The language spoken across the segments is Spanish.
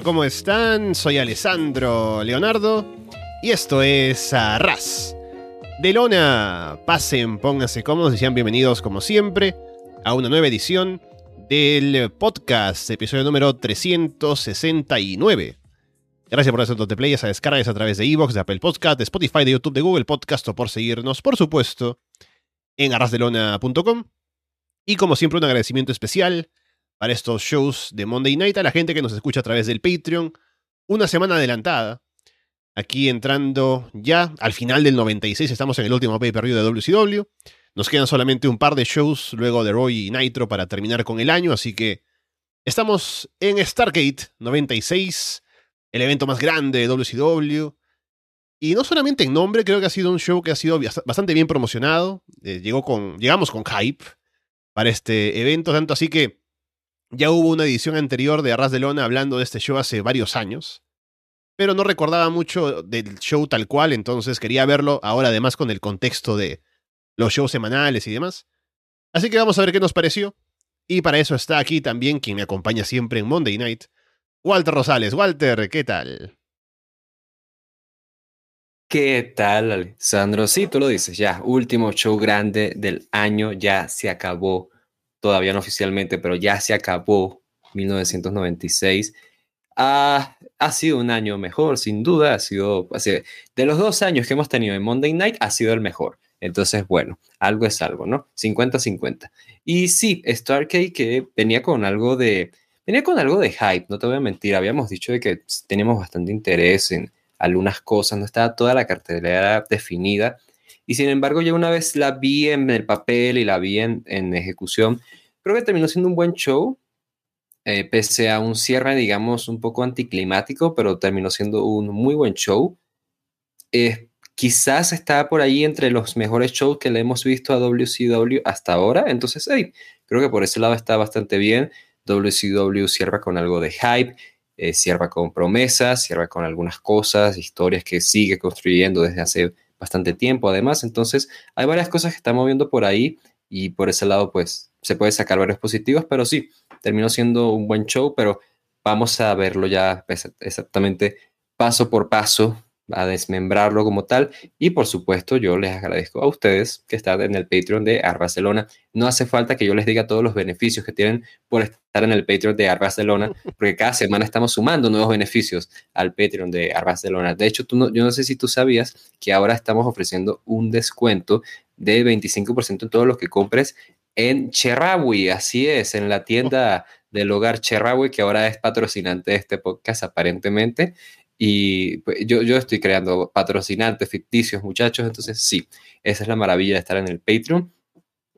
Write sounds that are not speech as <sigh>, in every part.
¿cómo están? Soy Alessandro Leonardo y esto es Arras. De lona, pasen, pónganse cómodos y sean bienvenidos como siempre a una nueva edición del podcast, episodio número 369. Gracias por hacer de play, a descargas a través de Evox, de Apple Podcast, de Spotify, de YouTube, de Google Podcast o por seguirnos, por supuesto, en arrasdelona.com. Y como siempre, un agradecimiento especial para estos shows de Monday Night a la gente que nos escucha a través del Patreon. Una semana adelantada. Aquí entrando ya al final del 96, estamos en el último pay-per-view de WCW. Nos quedan solamente un par de shows luego de Roy y Nitro para terminar con el año, así que estamos en Stargate 96, el evento más grande de WCW. Y no solamente en nombre, creo que ha sido un show que ha sido bastante bien promocionado. Eh, llegó con, llegamos con hype para este evento, tanto así que ya hubo una edición anterior de Arras de Lona hablando de este show hace varios años, pero no recordaba mucho del show tal cual, entonces quería verlo ahora además con el contexto de los shows semanales y demás. Así que vamos a ver qué nos pareció. Y para eso está aquí también quien me acompaña siempre en Monday Night, Walter Rosales. Walter, ¿qué tal? ¿Qué tal, Alessandro? Sí, tú lo dices, ya, último show grande del año, ya se acabó todavía no oficialmente, pero ya se acabó 1996. ha sido un año mejor, sin duda. Ha sido, de los dos años que hemos tenido en Monday Night, ha sido el mejor. Entonces, bueno, algo es algo, ¿no? 50-50. Y sí, Starkey que venía con algo de, venía con algo de hype, no te voy a mentir. Habíamos dicho de que teníamos bastante interés en algunas cosas, no estaba toda la cartelera definida. Y sin embargo, ya una vez la vi en el papel y la vi en, ejecución, creo que terminó siendo un buen show, eh, pese a un cierre, digamos, un poco anticlimático, pero terminó siendo un muy buen show. Eh, quizás está por ahí entre los mejores shows que le hemos visto a WCW hasta ahora. Entonces, hey, creo que por ese lado está bastante bien. WCW cierra con algo de hype, eh, cierra con promesas, cierra con algunas cosas, historias que sigue construyendo desde hace bastante tiempo además. Entonces, hay varias cosas que están moviendo por ahí y por ese lado, pues, se puede sacar varios positivos, pero sí, terminó siendo un buen show, pero vamos a verlo ya exactamente paso por paso a desmembrarlo como tal. Y por supuesto, yo les agradezco a ustedes que están en el Patreon de Ar Barcelona. No hace falta que yo les diga todos los beneficios que tienen por estar en el Patreon de Ar Barcelona, <laughs> porque cada semana estamos sumando nuevos beneficios al Patreon de Ar Barcelona. De hecho, tú no, yo no sé si tú sabías que ahora estamos ofreciendo un descuento de 25% en todos los que compres en Cherrawi. Así es, en la tienda <laughs> del hogar Cherrawi, que ahora es patrocinante de este podcast aparentemente. Y pues, yo, yo estoy creando patrocinantes ficticios, muchachos. Entonces, sí, esa es la maravilla de estar en el Patreon.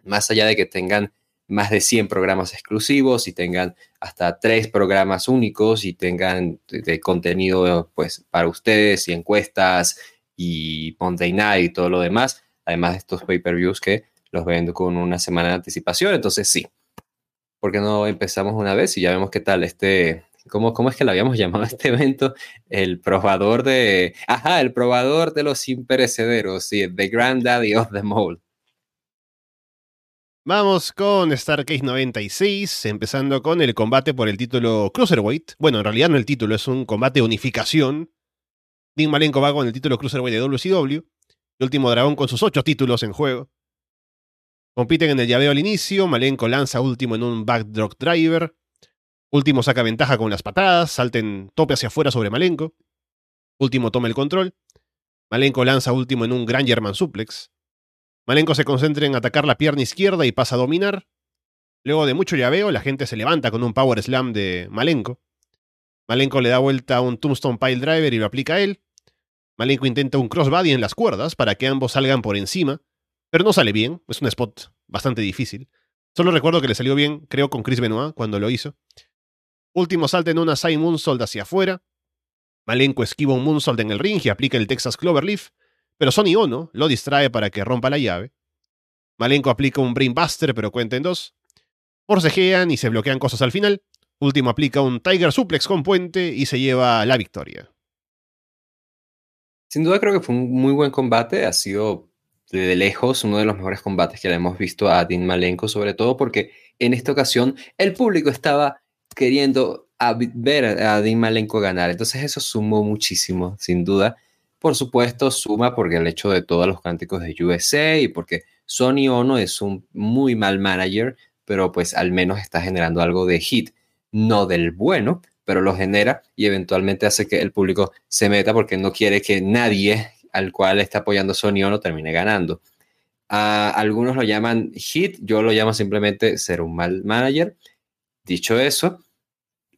Más allá de que tengan más de 100 programas exclusivos y tengan hasta tres programas únicos y tengan de, contenido pues para ustedes y encuestas y Monday Night y todo lo demás, además de estos pay-per-views que los vendo con una semana de anticipación, entonces sí, ¿por qué no empezamos una vez y ya vemos qué tal este, ¿Cómo, ¿Cómo es que lo habíamos <laughs> llamado a este evento? El probador de. Ajá, el probador de los imperecederos, sí, The Granddaddy of the Mole. Vamos con Starcase 96, empezando con el combate por el título Cruiserweight. Bueno, en realidad no el título, es un combate de unificación. Dean Malenko va con el título Cruiserweight de WCW. El último dragón con sus ocho títulos en juego. Compiten en el llaveo al inicio. Malenko lanza último en un backdrop driver. Último saca ventaja con las patadas, salten tope hacia afuera sobre Malenko. Último toma el control. Malenko lanza último en un gran German suplex. Malenko se concentra en atacar la pierna izquierda y pasa a dominar. Luego de mucho llaveo, la gente se levanta con un power slam de Malenko. Malenko le da vuelta a un tombstone pile driver y lo aplica a él. Malenko intenta un crossbody en las cuerdas para que ambos salgan por encima, pero no sale bien, es un spot bastante difícil. Solo recuerdo que le salió bien, creo, con Chris Benoit cuando lo hizo. Último salto en una side moonsault hacia afuera. Malenko esquiva un moonsault en el ring y aplica el Texas Cloverleaf, pero Sonny Ono lo distrae para que rompa la llave. Malenko aplica un Brainbuster, pero cuenta en dos. Forcejean y se bloquean cosas al final. Último aplica un Tiger Suplex con puente y se lleva la victoria. Sin duda creo que fue un muy buen combate. Ha sido de lejos uno de los mejores combates que le hemos visto a Dean Malenko, sobre todo porque en esta ocasión el público estaba queriendo ver a Dean Malenko ganar. Entonces eso sumó muchísimo, sin duda. Por supuesto, suma porque el hecho de todos los cánticos de USA y porque Sony Ono es un muy mal manager, pero pues al menos está generando algo de hit, no del bueno, pero lo genera y eventualmente hace que el público se meta porque no quiere que nadie al cual está apoyando Sony Ono termine ganando. algunos lo llaman hit, yo lo llamo simplemente ser un mal manager. Dicho eso,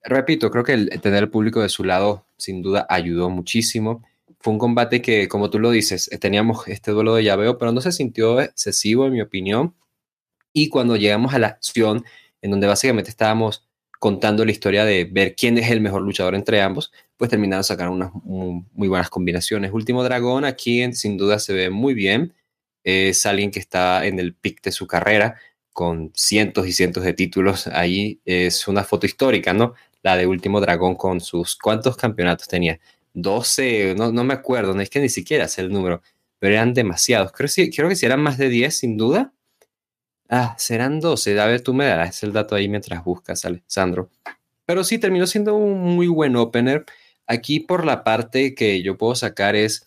repito, creo que el tener el público de su lado sin duda ayudó muchísimo. Fue un combate que, como tú lo dices, teníamos este duelo de llaveo, pero no se sintió excesivo en mi opinión. Y cuando llegamos a la acción, en donde básicamente estábamos contando la historia de ver quién es el mejor luchador entre ambos, pues terminaron sacando unas muy buenas combinaciones. Último Dragón aquí sin duda se ve muy bien. Es alguien que está en el pic de su carrera, con cientos y cientos de títulos. Ahí es una foto histórica, ¿no? La de Último Dragón con sus... ¿Cuántos campeonatos tenía? 12, no, no me acuerdo, no es que ni siquiera sé el número, pero eran demasiados. Creo, creo que si eran más de 10, sin duda. Ah, serán 12. A ver, tú me darás el dato ahí mientras buscas, Alessandro. Pero sí, terminó siendo un muy buen opener. Aquí por la parte que yo puedo sacar es,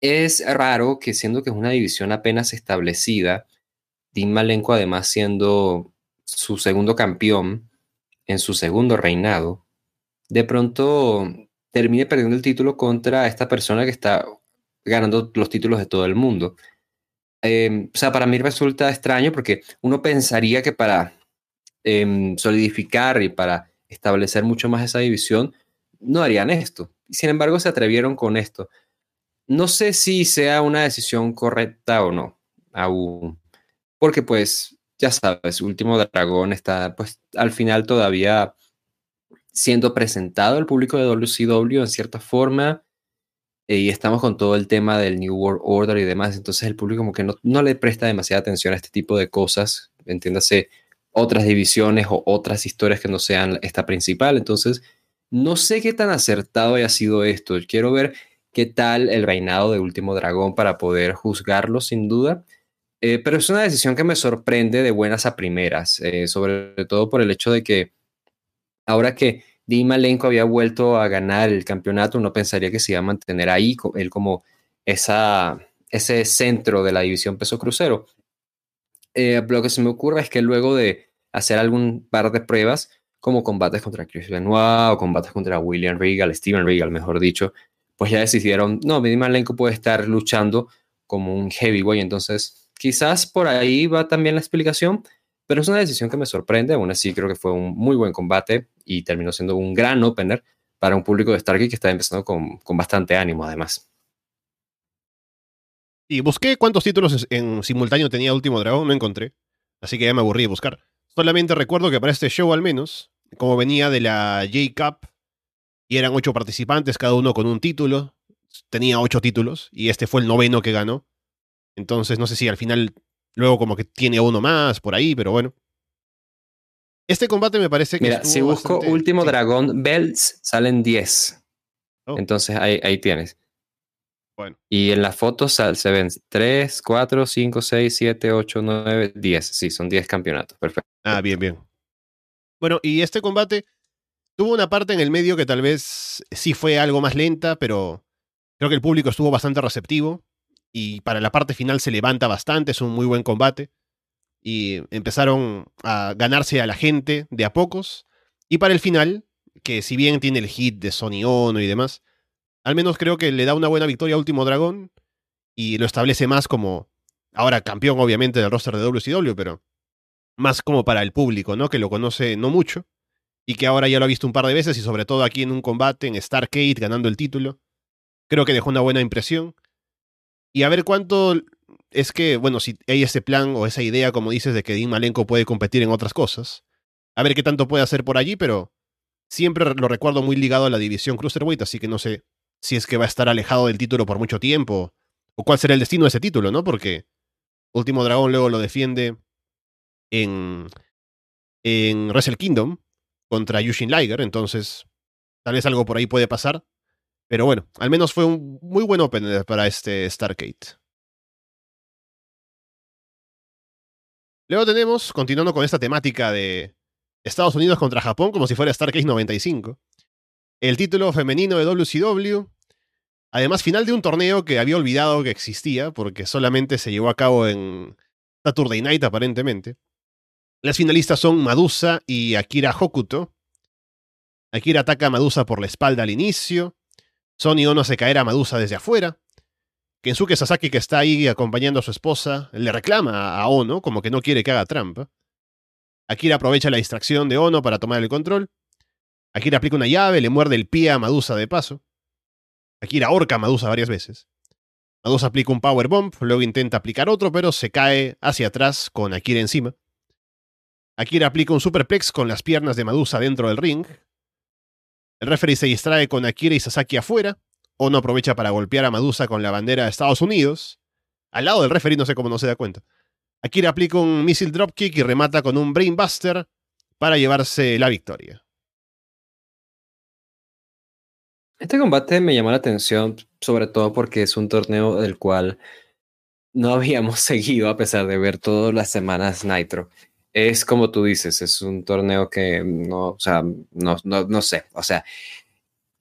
es raro que siendo que es una división apenas establecida, Dean Malenko además siendo su segundo campeón en su segundo reinado, de pronto termine perdiendo el título contra esta persona que está ganando los títulos de todo el mundo. Em, o sea, para mí resulta extraño porque uno pensaría que para em, solidificar y para establecer mucho más esa división, no harían esto. Sin embargo, se atrevieron con esto. No sé si sea una decisión correcta o no, aún. Porque pues, ya sabes, Último Dragón está pues al final todavía siendo presentado al público de WCW en cierta forma y estamos con todo el tema del New World Order y demás, entonces el público como que no, no le presta demasiada atención a este tipo de cosas, entiéndase otras divisiones o otras historias que no sean esta principal, entonces no sé qué tan acertado haya sido esto, quiero ver qué tal el reinado de Último Dragón para poder juzgarlo sin duda. Eh, pero es una decisión que me sorprende de buenas a primeras, eh, sobre todo por el hecho de que ahora que Di Malenko había vuelto a ganar el campeonato, uno pensaría que se iba a mantener ahí, él como esa, ese centro de la división peso crucero. Eh, lo que se me ocurre es que luego de hacer algún par de pruebas, como combates contra Chris Benoit o combates contra William Regal, Steven Regal, mejor dicho, pues ya decidieron, no, Di Malenko puede estar luchando como un heavyweight, entonces quizás por ahí va también la explicación, pero es una decisión que me sorprende. Aún así, creo que fue un muy buen combate y terminó siendo un gran opener para un público de Stargate que está empezando con, con bastante ánimo, además. Y busqué cuántos títulos en simultáneo tenía Último Dragón, no encontré. Así que ya me aburrí de buscar. Solamente recuerdo que para este show, al menos, como venía de la J-Cup y eran ocho participantes, cada uno con un título, tenía ocho títulos y este fue el noveno que ganó. Entonces, no sé si al final Luego como que tiene uno más por ahí, pero bueno. Este combate me parece que... Mira, si busco Último Dragón Belts, salen 10. Entonces ahí, ahí tienes. Bueno. Y en las fotos se ven 3, 4, 5, 6, 7, 8, 9, 10. Sí, son 10 campeonatos. Perfecto. Ah, bien, bien. Bueno, y este combate tuvo una parte en el medio que tal vez sí fue algo más lenta, pero creo que el público estuvo bastante receptivo y para la parte final se levanta bastante, es un muy buen combate. Y empezaron a ganarse a la gente de a pocos. Y para el final, que si bien tiene el hit de Sony Ono y demás, al menos creo que le da una buena victoria a Último Dragón y lo establece más como, ahora campeón obviamente del roster de WCW, pero más como para el público, ¿no? Que lo conoce no mucho y que ahora ya lo ha visto un par de veces y sobre todo aquí en un combate en Starcade ganando el título. Creo que dejó una buena impresión y a ver cuánto es que, bueno, si hay ese plan o esa idea, como dices, de que Dean Malenko puede competir en otras cosas. A ver qué tanto puede hacer por allí, pero siempre lo recuerdo muy ligado a la división Cruiserweight, así que no sé si es que va a estar alejado del título por mucho tiempo o cuál será el destino de ese título, ¿no? Porque Último Dragón luego lo defiende en, en Wrestle Kingdom contra Yushin Liger, entonces tal vez algo por ahí puede pasar. Pero bueno, al menos fue un muy buen opener para este Stargate. Luego tenemos, continuando con esta temática de Estados Unidos contra Japón como si fuera Starcase 95. El título femenino de WCW. Además, final de un torneo que había olvidado que existía porque solamente se llevó a cabo en Saturday Night aparentemente. Las finalistas son Madusa y Akira Hokuto. Akira ataca a Madusa por la espalda al inicio. Sony Ono se caerá a Madusa desde afuera. Kensuke Sasaki, que está ahí acompañando a su esposa, le reclama a Ono como que no quiere que haga trampa. Akira aprovecha la distracción de Ono para tomar el control. Akira aplica una llave, le muerde el pie a Madusa de paso. Akira ahorca a Madusa varias veces. Madusa aplica un powerbomb, luego intenta aplicar otro, pero se cae hacia atrás con Akira encima. Akira aplica un superplex con las piernas de Madusa dentro del ring. El referee se distrae con Akira y Sasaki afuera. Ono aprovecha para golpear a Madusa con la bandera de Estados Unidos. Al lado del referee, no sé cómo no se da cuenta. Akira aplica un missile dropkick y remata con un brainbuster para llevarse la victoria. Este combate me llamó la atención, sobre todo porque es un torneo del cual no habíamos <laughs> seguido a pesar de ver todas las semanas Nitro. Es como tú dices, es un torneo que no, o sea, no, no, no sé, o sea,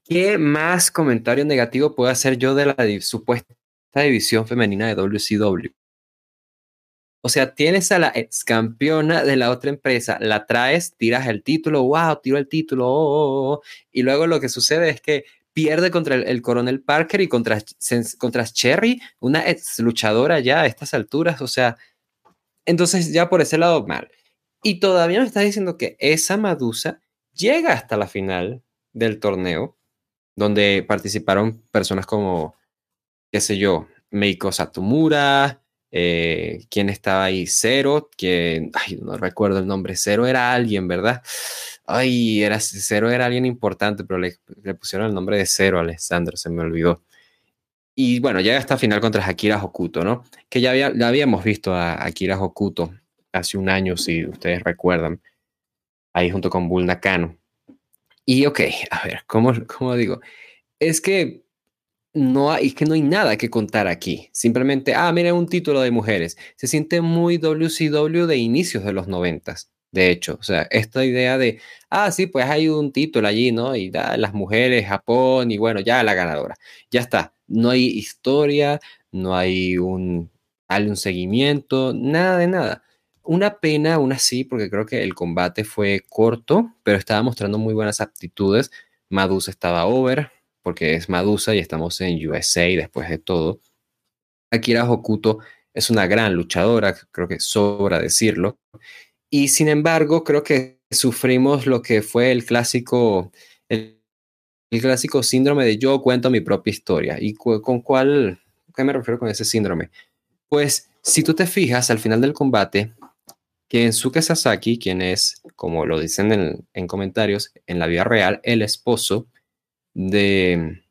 ¿Qué más comentario negativo puedo hacer yo de la supuesta división femenina de WCW? O sea, tienes a la ex campeona de la otra empresa, la traes, tiras el título, wow, tiro el título, oh, oh, oh, y luego lo que sucede es que pierde contra el, coronel Parker y contra, contra Cherry, una ex luchadora ya a estas alturas, o sea, entonces ya por ese lado mal. Y todavía me está diciendo que esa Madusa llega hasta la final del torneo donde participaron personas como, qué sé yo, Meiko Satomura, eh, ¿quién estaba ahí? Cero, que, ay, no recuerdo el nombre, Cero era alguien, ¿verdad? Ay, era, Cero era alguien importante, pero le, pusieron el nombre de Cero Alessandro, se me olvidó. Y bueno, llega hasta final contra Akira Hokuto, ¿no? Que ya, había, ya habíamos visto a Akira Hokuto hace un año, si ustedes recuerdan, ahí junto con Bull Nakano. Y ok, a ver, ¿cómo, cómo digo? Es que no hay, que no hay nada que contar aquí. Simplemente, ah, mira, un título de mujeres. Se siente muy WCW de inicios de los noventas. De hecho, o sea, esta idea de, ah, sí, pues hay un título allí, ¿no? Y da las mujeres, Japón, y bueno, ya la ganadora. Ya está. No hay historia, no hay un, un seguimiento, nada de nada. Una pena, aún así, porque creo que el combate fue corto, pero estaba mostrando muy buenas aptitudes. Madusa estaba over, porque es Madusa y estamos en USA después de todo. Akira Hokuto es una gran luchadora, creo que sobra decirlo. Y sin embargo, creo que sufrimos lo que fue el clásico, el, clásico síndrome de yo cuento mi propia historia. ¿Y con cuál, qué me refiero con ese síndrome? Pues si tú te fijas al final del combate, Kensuke Sasaki, quien es, como lo dicen en, comentarios, en la vida real, el esposo de,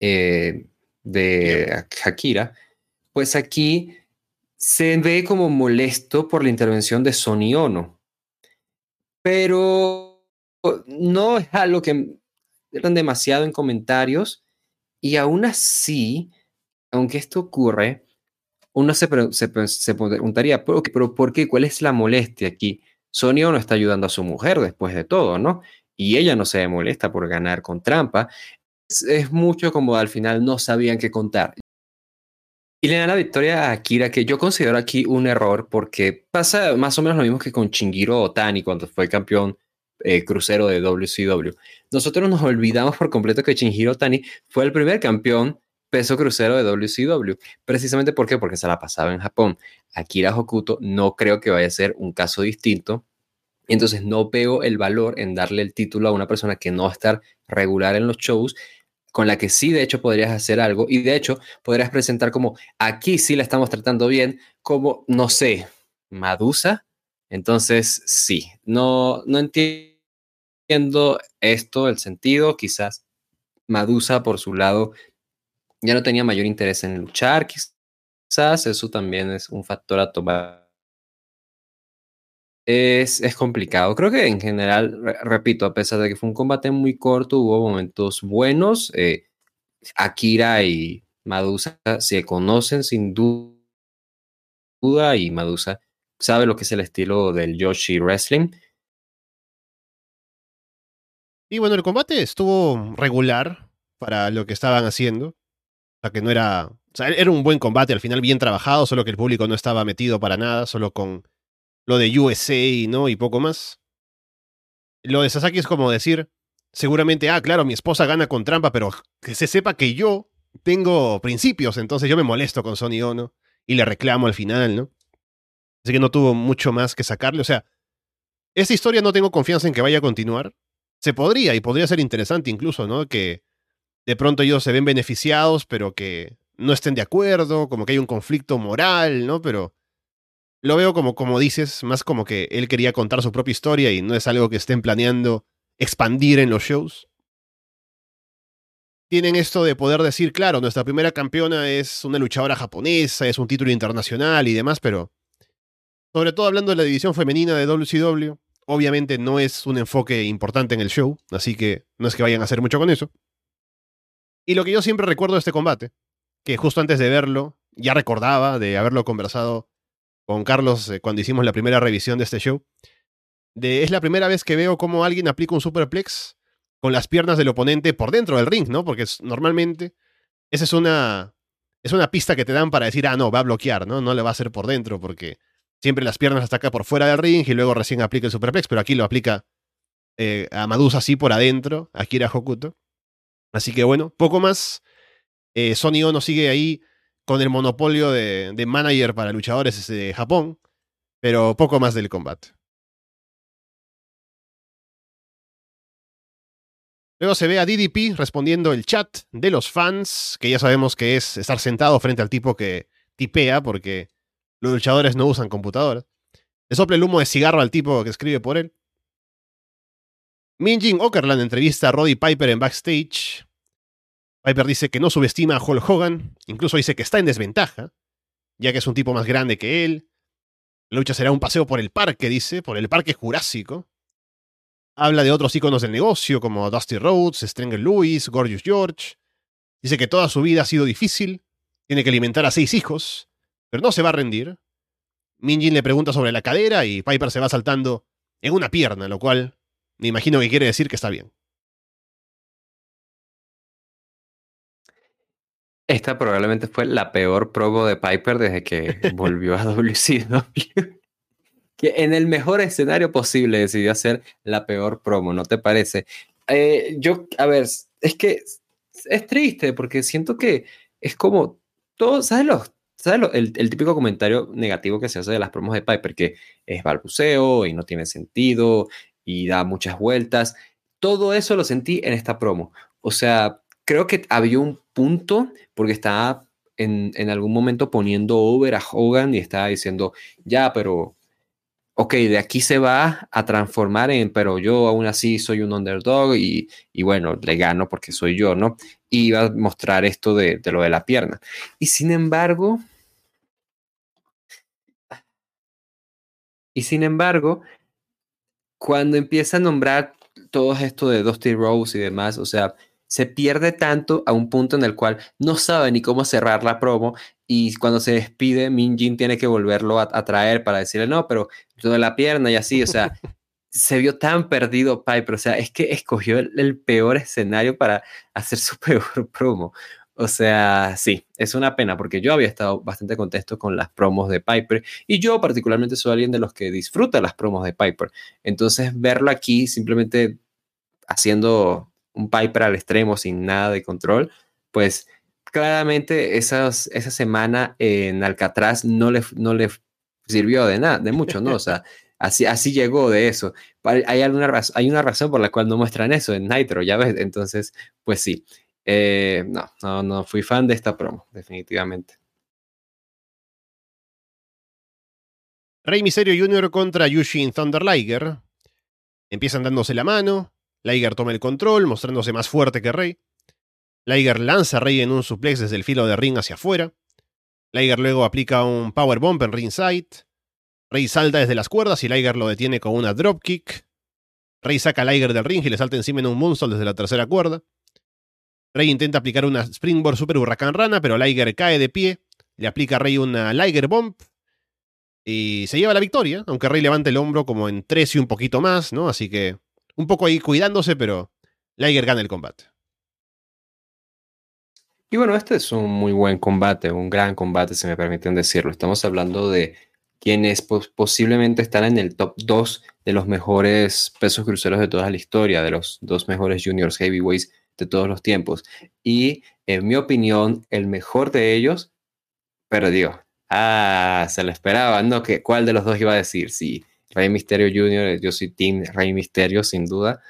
eh, de Akira, pues aquí se ve como molesto por la intervención de Sony Ono. Pero no es algo que eran demasiado en comentarios y aún así, aunque esto ocurre, uno se, se, preguntaría, ¿pero, ¿pero, por qué? ¿Cuál es la molestia aquí? Sonio no está ayudando a su mujer después de todo, ¿no? Y ella no se molesta por ganar con trampa. Es, mucho como al final no sabían qué contar. Y le dan la victoria a Akira, que yo considero aquí un error porque pasa más o menos lo mismo que con Chingiro Otani cuando fue campeón eh, crucero de WCW. Nosotros nos olvidamos por completo que Chingiro Otani fue el primer campeón peso crucero de WCW. Precisamente ¿por qué? porque se la pasaba en Japón. Akira Hokuto no creo que vaya a ser un caso distinto. Entonces no veo el valor en darle el título a una persona que no va a estar regular en los shows, con la que sí de hecho podrías hacer algo y de hecho podrías presentar como aquí sí la estamos tratando bien, como no sé, Madusa. Entonces sí, no, no entiendo esto, el sentido, quizás Madusa por su lado ya no tenía mayor interés en luchar, quizás eso también es un factor a tomar. Es, es complicado. Creo que en general, repito, a pesar de que fue un combate muy corto, hubo momentos buenos. Eh, Akira y Madusa se conocen sin duda y Madusa sabe lo que es el estilo del Yoshi Wrestling. Y bueno, el combate estuvo regular para lo que estaban haciendo. O sea, que no era. O sea, era un buen combate, al final bien trabajado, solo que el público no estaba metido para nada, solo con lo de USA, ¿no? Y poco más. Lo de Sasaki es como decir, seguramente, ah, claro, mi esposa gana con trampa, pero que se sepa que yo tengo principios, entonces yo me molesto con Sony Ono y le reclamo al final, ¿no? Así que no tuvo mucho más que sacarle. O sea, esta historia no tengo confianza en que vaya a continuar. Se podría, y podría ser interesante incluso, ¿no? Que de pronto ellos se ven beneficiados, pero que no estén de acuerdo, como que hay un conflicto moral, ¿no? Pero lo veo como, como dices, más como que él quería contar su propia historia y no es algo que estén planeando expandir en los shows. Tienen esto de poder decir, claro, nuestra primera campeona es una luchadora japonesa, es un título internacional y demás, pero sobre todo hablando de la división femenina de WCW, obviamente no es un enfoque importante en el show, así que no es que vayan a hacer mucho con eso. Y lo que yo siempre recuerdo de este combate, que justo antes de verlo, ya recordaba de haberlo conversado con Carlos eh, cuando hicimos la primera revisión de este show, de, es la primera vez que veo cómo alguien aplica un superplex con las piernas del oponente por dentro del ring, ¿no? Porque normalmente esa es una, es una pista que te dan para decir, ah, no, va a bloquear, ¿no? No le va a hacer por dentro porque siempre las piernas hasta acá por fuera del ring y luego recién aplica el superplex, pero aquí lo aplica eh, a Madusa así por adentro, a Kira Hokuto. Así que bueno, poco más. Eh, Sony Ono sigue ahí con el monopolio de, manager para luchadores de Japón, pero poco más del combate. Luego se ve a DDP respondiendo el chat de los fans, que ya sabemos que es estar sentado frente al tipo que tipea, porque los luchadores no usan computadoras. Le sopla el humo de cigarro al tipo que escribe por él. Minjin Okerland entrevista a Roddy Piper en backstage. Piper dice que no subestima a Hulk Hogan, incluso dice que está en desventaja, ya que es un tipo más grande que él. La lucha será un paseo por el parque, dice, por el parque jurásico. Habla de otros íconos del negocio como Dusty Rhodes, Strenger Lewis, Gorgeous George. Dice que toda su vida ha sido difícil, tiene que alimentar a seis hijos, pero no se va a rendir. Minjin le pregunta sobre la cadera y Piper se va saltando en una pierna, lo cual me imagino que quiere decir que está bien. Esta probablemente fue la peor promo de Piper desde que <laughs> volvió a WCW. que en el mejor escenario posible decidió hacer la peor promo, ¿no te parece? Eh, yo, a ver, es que es triste porque siento que es como todo, ¿sabes los ¿Sabes el, el, típico comentario negativo que se hace de las promos de Piper? Que es balbuceo y no tiene sentido y da muchas vueltas. Todo eso lo sentí en esta promo. O sea, creo que había un punto porque estaba en, en, algún momento poniendo over a Hogan y estaba diciendo, ya, pero, ok, de aquí se va a transformar en, pero yo aún así soy un underdog y, y bueno, le gano porque soy yo, ¿no? Y iba a mostrar esto de, de lo de la pierna. Y sin embargo, y sin embargo, cuando empieza a nombrar todo esto de Dusty Rose y demás, o sea, se pierde tanto a un punto en el cual no sabe ni cómo cerrar la promo y cuando se despide, Min Jin tiene que volverlo a, traer para decirle, no, pero toda la pierna y así, o sea, <laughs> se vio tan perdido Piper, o sea, es que escogió el, peor escenario para hacer su <laughs> peor promo. O sea, sí, es una pena porque yo había estado bastante contento con las promos de Piper y yo particularmente soy alguien de los que disfruta las promos de Piper. Entonces, verlo aquí simplemente haciendo un Piper al extremo sin nada de control, pues claramente esas, esa semana en Alcatraz no le, no le sirvió de nada, de mucho, ¿no? O sea, <laughs> así, así llegó de eso. Hay, alguna hay una razón por la cual no muestran eso en Nitro, ya ves. Entonces, pues sí. Eh, no, no, no fui fan de esta promo, definitivamente. Rey Misterio Jr. contra Yushin Thunder Liger. Empiezan dándose la mano. Liger toma el control, mostrándose más fuerte que Rey. Liger lanza a Rey en un suplex desde el filo de ring hacia afuera. Liger luego aplica un powerbomb en ringside. Rey salta desde las cuerdas y Liger lo detiene con una dropkick. Rey saca a Liger del ring y le salta encima en un moonsault desde la tercera cuerda. Rey intenta aplicar una springboard super huracán rana, pero Liger cae de pie. Le aplica a Rey una Liger bomb. Y se lleva la victoria, aunque Rey levanta el hombro como en tres y un poquito más, ¿no? Así que un poco ahí cuidándose, pero Liger gana el combate. Y bueno, este es un muy buen combate, un gran combate, si me permiten decirlo. Estamos hablando de quienes posiblemente están en el top 2 de los mejores pesos cruceros de toda la historia, de los dos mejores juniors heavyweights de todos los tiempos. Y en mi opinión, el mejor de ellos perdió. Ah, se lo esperaba, ¿no? que ¿Cuál de los dos iba a decir? Sí, Rey Misterio Jr., yo soy Team Rey Misterio, sin duda.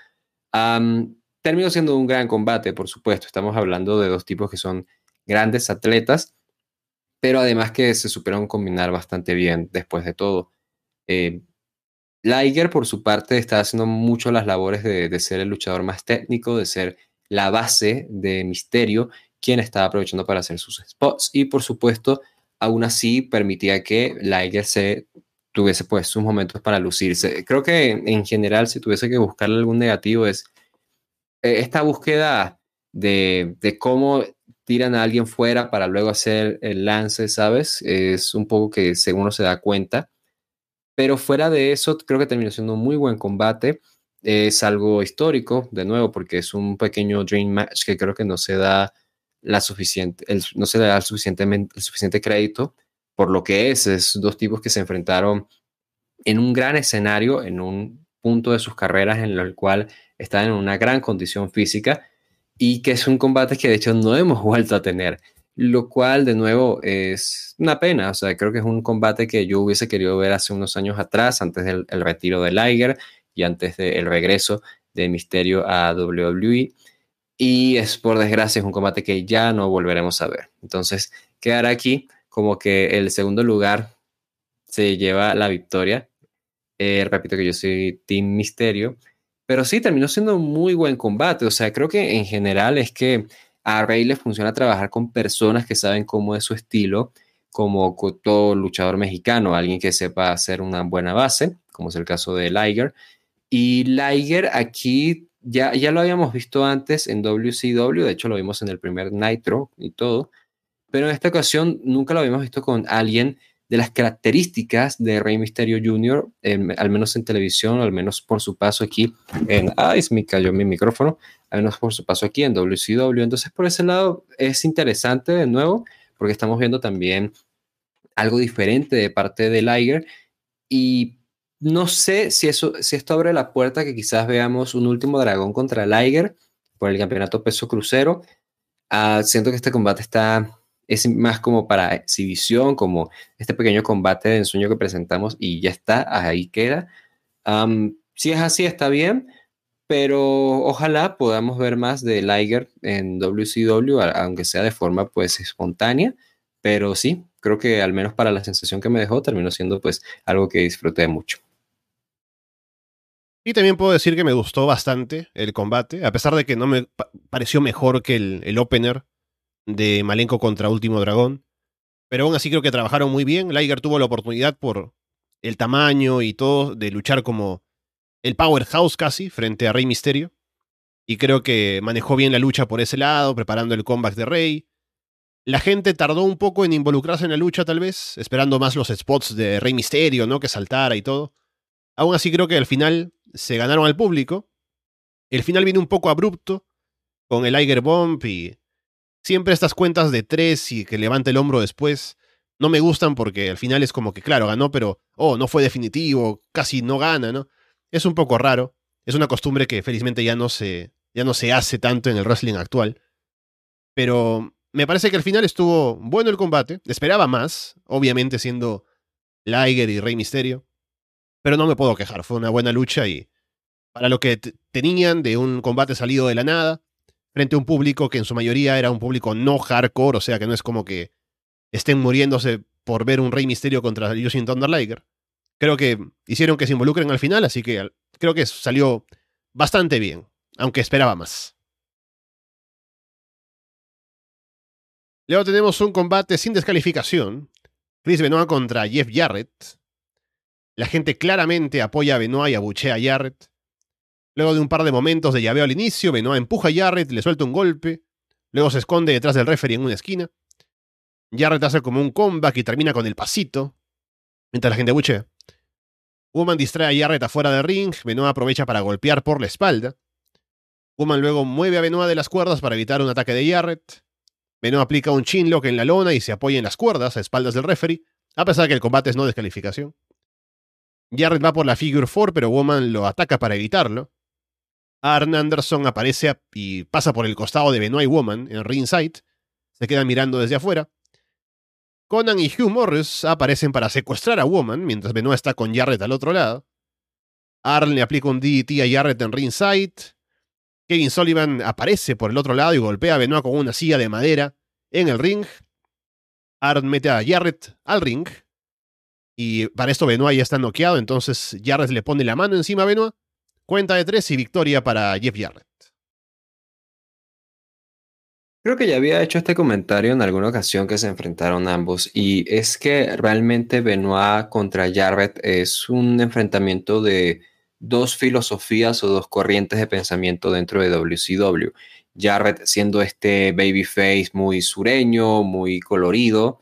terminó siendo un gran combate, por supuesto. Estamos hablando de dos tipos que son grandes atletas, pero además que se supieron combinar bastante bien después de todo. Eh, Liger, por su parte, está haciendo mucho las labores de, ser el luchador más técnico, de ser la base de Misterio, quien estaba aprovechando para hacer sus spots y, por supuesto, aún así permitía que Liger se tuviese pues sus momentos para lucirse. Creo que en general, si tuviese que buscarle algún negativo, es eh, esta búsqueda de, de, cómo tiran a alguien fuera para luego hacer el lance, ¿sabes? Es un poco que según uno se da cuenta. Pero fuera de eso, creo que terminó siendo un muy buen combate. Es algo histórico, de nuevo, porque es un pequeño dream match que creo que no se da la suficiente, no se le da suficientemente, el suficiente crédito por lo que es. Es dos tipos que se enfrentaron en un gran escenario, en un punto de sus carreras en el cual están en una gran condición física y que es un combate que de hecho no hemos <laughs> vuelto a tener, lo cual de nuevo es una pena. O sea, creo que es un combate que yo hubiese querido ver hace unos años atrás, antes del retiro de Liger y antes del regreso de Misterio a WWE. Y es por desgracia, es un combate que ya no volveremos a ver. Entonces, quedará aquí como que el segundo lugar se lleva la victoria. Eh, repito que yo soy Team Misterio. Pero sí, terminó siendo un muy buen combate. O sea, creo que en general es que a Rey le funciona trabajar con personas que saben cómo es su estilo, como todo luchador mexicano, alguien que sepa hacer una buena base, como es el caso de Liger. Y Liger aquí ya, ya lo habíamos visto antes en WCW, de hecho lo vimos en el primer Nitro y todo, pero en esta ocasión nunca lo habíamos visto con alguien de las características de Rey Misterio Jr., al menos en televisión, al menos por su paso aquí en... ¡Ay, me cayó mi micrófono! Al menos por su paso aquí en WCW. Entonces, por ese lado, es interesante de nuevo, porque estamos viendo también algo diferente de parte de Liger. Y no sé si, eso, si esto abre la puerta que quizás veamos un último dragón contra Liger por el campeonato peso crucero. Ah, siento que este combate está es más como para exhibición, como este pequeño combate de ensueño que presentamos y ya está, ahí queda. si es así, está bien, pero ojalá podamos ver más de Liger en WCW, aunque sea de forma pues espontánea, pero sí, creo que al menos para la sensación que me dejó terminó siendo pues algo que disfruté mucho. Y también puedo decir que me gustó bastante el combate, a pesar de que no me pareció mejor que el, el opener de Malenko contra Último Dragón. Pero aún así creo que trabajaron muy bien. Liger tuvo la oportunidad por el tamaño y todo de luchar como el powerhouse casi frente a Rey Misterio. Y creo que manejó bien la lucha por ese lado, preparando el comeback de Rey. La gente tardó un poco en involucrarse en la lucha, tal vez, esperando más los spots de Rey Misterio, ¿no? Que saltara y todo. Aún así creo que al final se ganaron al público. El final viene un poco abrupto, con el Liger Bomb y siempre estas cuentas de tres y que levante el hombro después no me gustan porque al final es como que, claro, ganó, pero, oh, no fue definitivo, casi no gana, ¿no? Es un poco raro. Es una costumbre que felizmente ya no se, ya no se hace tanto en el wrestling actual. Pero me parece que al final estuvo bueno el combate. Esperaba más, obviamente siendo Liger y Rey Misterio. Pero no me puedo quejar, fue una buena lucha y para lo que tenían de un combate salido de la nada, frente a un público que en su mayoría era un público no hardcore, o sea que no es como que estén muriéndose por ver un Rey Misterio contra Justin Thunder Liger. Creo que hicieron que se involucren al final, así que creo que salió bastante bien, aunque esperaba más. Luego tenemos un combate sin descalificación. Chris Benoit contra Jeff Jarrett. La gente claramente apoya a Benoit y abuchea a Jarrett. Luego de un par de momentos de llaveo al inicio, Benoit empuja a Jarrett, le suelta un golpe, luego se esconde detrás del referee en una esquina. Jarrett hace como un comeback y termina con el pasito, mientras la gente buchea. Woman distrae a Jarrett afuera del ring, Benoit aprovecha para golpear por la espalda. Woman luego mueve a Benoit de las cuerdas para evitar un ataque de Jarrett. Benoit aplica un chinlock en la lona y se apoya en las cuerdas a espaldas del referee, a pesar de que el combate es no descalificación. Jarrett va por la figure 4, pero Woman lo ataca para evitarlo. Arn Anderson aparece y pasa por el costado de Benoit Woman en ringside. Se quedan mirando desde afuera. Conan y Hugh Morris aparecen para secuestrar a Woman mientras Benoit está con Jarrett al otro lado. Arn le aplica un DDT a Jarrett en ringside. Kevin Sullivan aparece por el otro lado y golpea a Benoit con una silla de madera en el ring. Arn mete a Jarrett al ring. Y para esto Benoit ya está noqueado, entonces Jarrett le pone la mano encima a Benoit. Cuenta de tres y victoria para Jeff Jarrett. Creo que ya había hecho este comentario en alguna ocasión que se enfrentaron ambos y es que realmente Benoit contra Jarrett es un enfrentamiento de dos filosofías o dos corrientes de pensamiento dentro de WCW. Jarrett siendo este babyface muy sureño, muy colorido,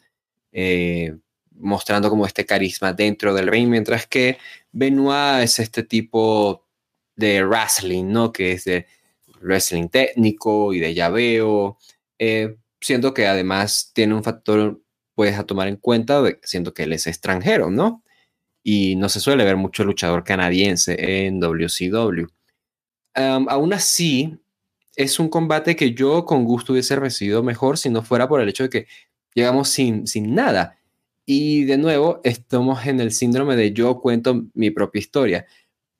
eh, mostrando como este carisma dentro del ring, mientras que Benoit es este tipo de wrestling, ¿no? Que es de wrestling técnico y de llaveo, eh, siento que además tiene un factor, puedes a tomar en cuenta, siento que él es extranjero, ¿no? Y no se suele ver mucho luchador canadiense en WCW. aún así, es un combate que yo con gusto hubiese recibido mejor si no fuera por el hecho de que llegamos sin, sin nada. Y de nuevo, estamos en el síndrome de yo cuento mi propia historia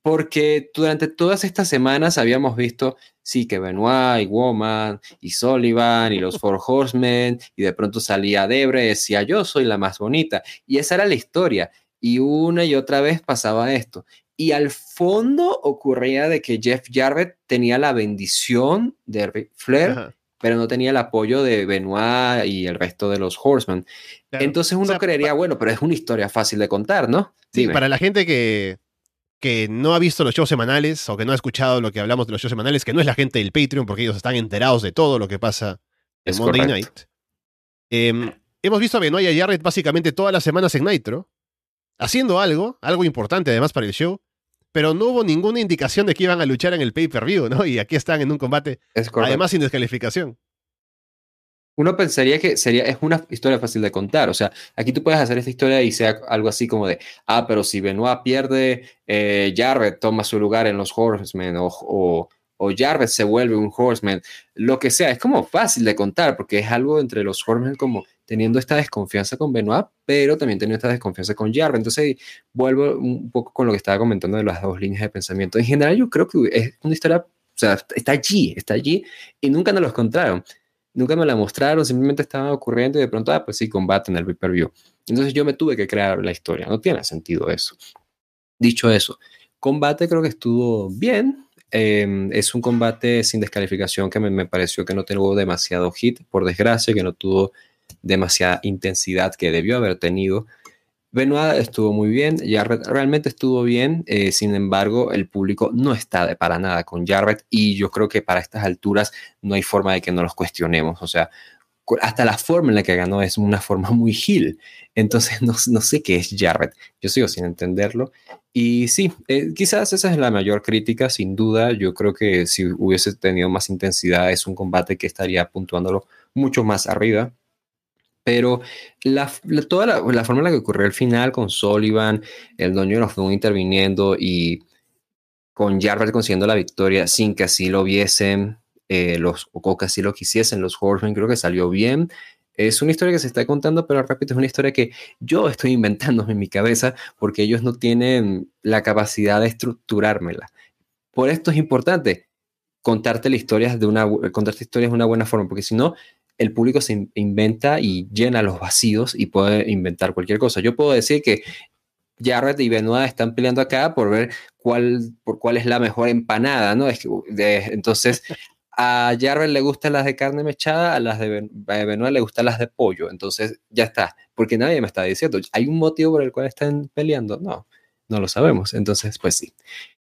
porque durante todas estas semanas habíamos visto, sí, que Benoit y Woman y Sullivan y los Four Horsemen, y de pronto salía Debre y decía, yo soy la más bonita. Y esa era la historia. Y una y otra vez pasaba esto. Y al fondo ocurría de que Jeff Jarrett tenía la bendición de Flair, pero no tenía el apoyo de Benoit y el resto de los Horsemen. Entonces uno creería, bueno, pero es una historia fácil de contar, ¿no? Sí, para la gente que, que no ha visto los shows semanales o que no ha escuchado lo que hablamos de los shows semanales, que no es la gente del Patreon, porque ellos están enterados de todo lo que pasa en Monday Night. Em, hemos visto a Benoit y a Jarrett básicamente todas las semanas en Nitro, haciendo algo, algo importante además para el show, pero no hubo ninguna indicación de que iban a luchar en el pay-per-view, ¿no? Y aquí están en un combate, además sin descalificación uno pensaría que sería, es una historia fácil de contar. O sea, aquí tú puedes hacer esta historia y sea algo así como de, ah, pero si Benoit pierde, eh, Jarrett toma su lugar en los Horsemen o, o, o, Jarrett se vuelve un Horseman, lo que sea. Es como fácil de contar porque es algo entre los Horsemen como teniendo esta desconfianza con Benoit, pero también teniendo esta desconfianza con Jarrett. Entonces, vuelvo un poco con lo que estaba comentando de las dos líneas de pensamiento. En general, yo creo que es una historia, o sea, está allí, está allí y nunca nos lo contaron nunca me la mostraron, simplemente estaba ocurriendo y de pronto, ah, pues sí, combate en el pay-per-view. Entonces yo me tuve que crear la historia, no tiene sentido eso. Dicho eso, combate creo que estuvo bien. Em, es un combate sin descalificación que me, me, pareció que no tuvo demasiado hit, por desgracia, que no tuvo demasiada intensidad que debió haber tenido. Benoit estuvo muy bien, Jarrett realmente estuvo bien, eh, sin embargo, el público no está de para nada con Jarrett y yo creo que para estas alturas no hay forma de que no los cuestionemos, o sea, hasta la forma en la que ganó es una forma muy gil, entonces no, no sé qué es Jarrett, yo sigo sin entenderlo. Y sí, eh, quizás esa es la mayor crítica, sin duda, yo creo que si hubiese tenido más intensidad es un combate que estaría puntuándolo mucho más arriba, pero la, toda la, forma en la que ocurrió el final con Sullivan, el de los Fun interviniendo y con Jarrett consiguiendo la victoria sin que así lo viesen eh, los, o que así lo quisiesen los Horsemen, creo que salió bien. Es una historia que se está contando, pero repito, es una historia que yo estoy <laughs> inventando en mi cabeza porque ellos no tienen la capacidad de estructurármela. Por esto es importante contarte, la historias de una, contarte historias de una buena forma, porque si no, el público se inventa y llena los vacíos y puede inventar cualquier cosa. Yo puedo decir que Jarrett y Benoit están peleando acá por ver cuál, por cuál es la mejor empanada, ¿no? Que, entonces, a Jarrett le gustan las de carne mechada, a las de Benoit le gustan las de pollo. Entonces, ya está, porque nadie me está diciendo, ¿hay un motivo por el cual están peleando? No, no lo sabemos. Entonces, pues sí.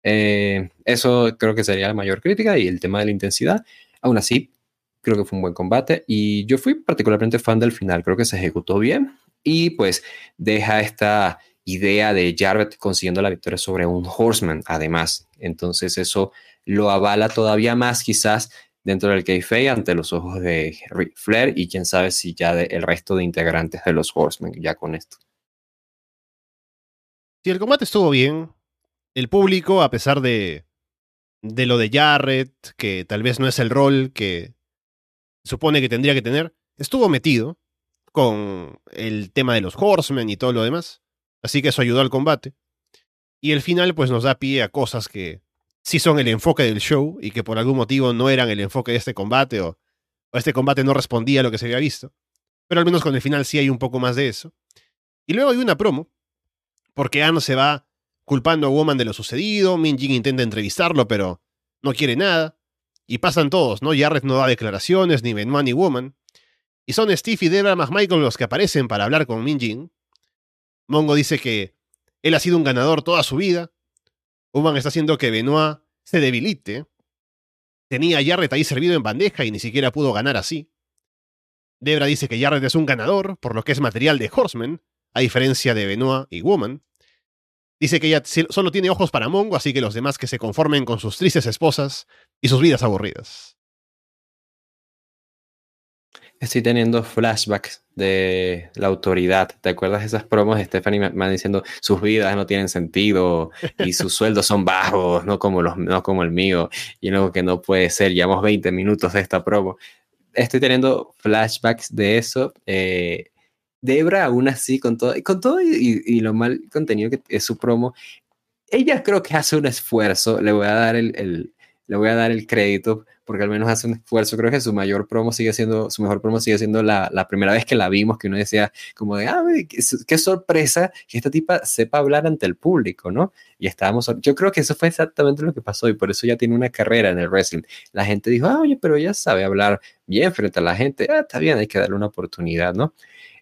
Eh, eso creo que sería la mayor crítica y el tema de la intensidad. Aún así, creo que fue un buen combate y yo fui particularmente fan del final, creo que se ejecutó bien y pues deja esta idea de Jarrett consiguiendo la victoria sobre un Horseman además, entonces eso lo avala todavía más quizás dentro del kayfabe ante los ojos de Flair y quién sabe si ya de, el resto de integrantes de los Horsemen ya con esto. Si el combate estuvo bien, el público, a pesar de, de lo de Jarrett, que tal vez no es el rol que supone que tendría que tener, estuvo metido con el tema de los Horsemen y todo lo demás. Así que eso ayudó al combate. Y el final pues nos da pie a cosas que sí son el enfoque del show y que por algún motivo no eran el enfoque de este combate o, este combate no respondía a lo que se había visto. Pero al menos con el final sí hay un poco más de eso. Y luego hay una promo, porque Anne se va culpando a Woman de lo sucedido, Min Jin intenta entrevistarlo, pero no quiere nada. Y pasan todos, ¿no? Jarrett no da declaraciones, ni Benoit ni Woman. Y son Steve y Debra McMichael los que aparecen para hablar con Min Jin. Mongo dice que él ha sido un ganador toda su vida, Uman está haciendo que Benoit se debilite. Tenía a Jarrett ahí servido en bandeja y ni siquiera pudo ganar así. Debra dice que Jarrett es un ganador, por lo que es material de Horseman, a diferencia de Benoit y Woman. Dice que ella solo tiene ojos para Mongo, así que los demás que se conformen con sus tristes esposas y sus vidas aburridas. Estoy teniendo flashbacks de la autoridad. ¿Te acuerdas de esas promos de Stephanie McMahon diciendo sus vidas no tienen sentido y sus sueldos son bajos, no como, los, no como el mío? Y luego que no puede ser, llevamos 20 minutos de esta promo. Estoy teniendo flashbacks de eso. Eh, Debra, aún así, con todo, con todo y, lo mal contenido que es su promo, ella creo que hace un esfuerzo. Le voy a dar el le voy a dar el crédito porque al menos hace un esfuerzo. Creo que su mayor promo sigue siendo, su mejor promo sigue siendo la, la primera vez que la vimos, que uno decía como de, ah, qué, sorpresa que esta tipa sepa hablar ante el público, ¿no? Y estábamos, yo creo que eso fue exactamente lo que pasó y por eso ya tiene una carrera en el wrestling. La gente dijo, ah, oye, pero ella sabe hablar bien frente a la gente, ah, está bien, hay que darle una oportunidad, ¿no?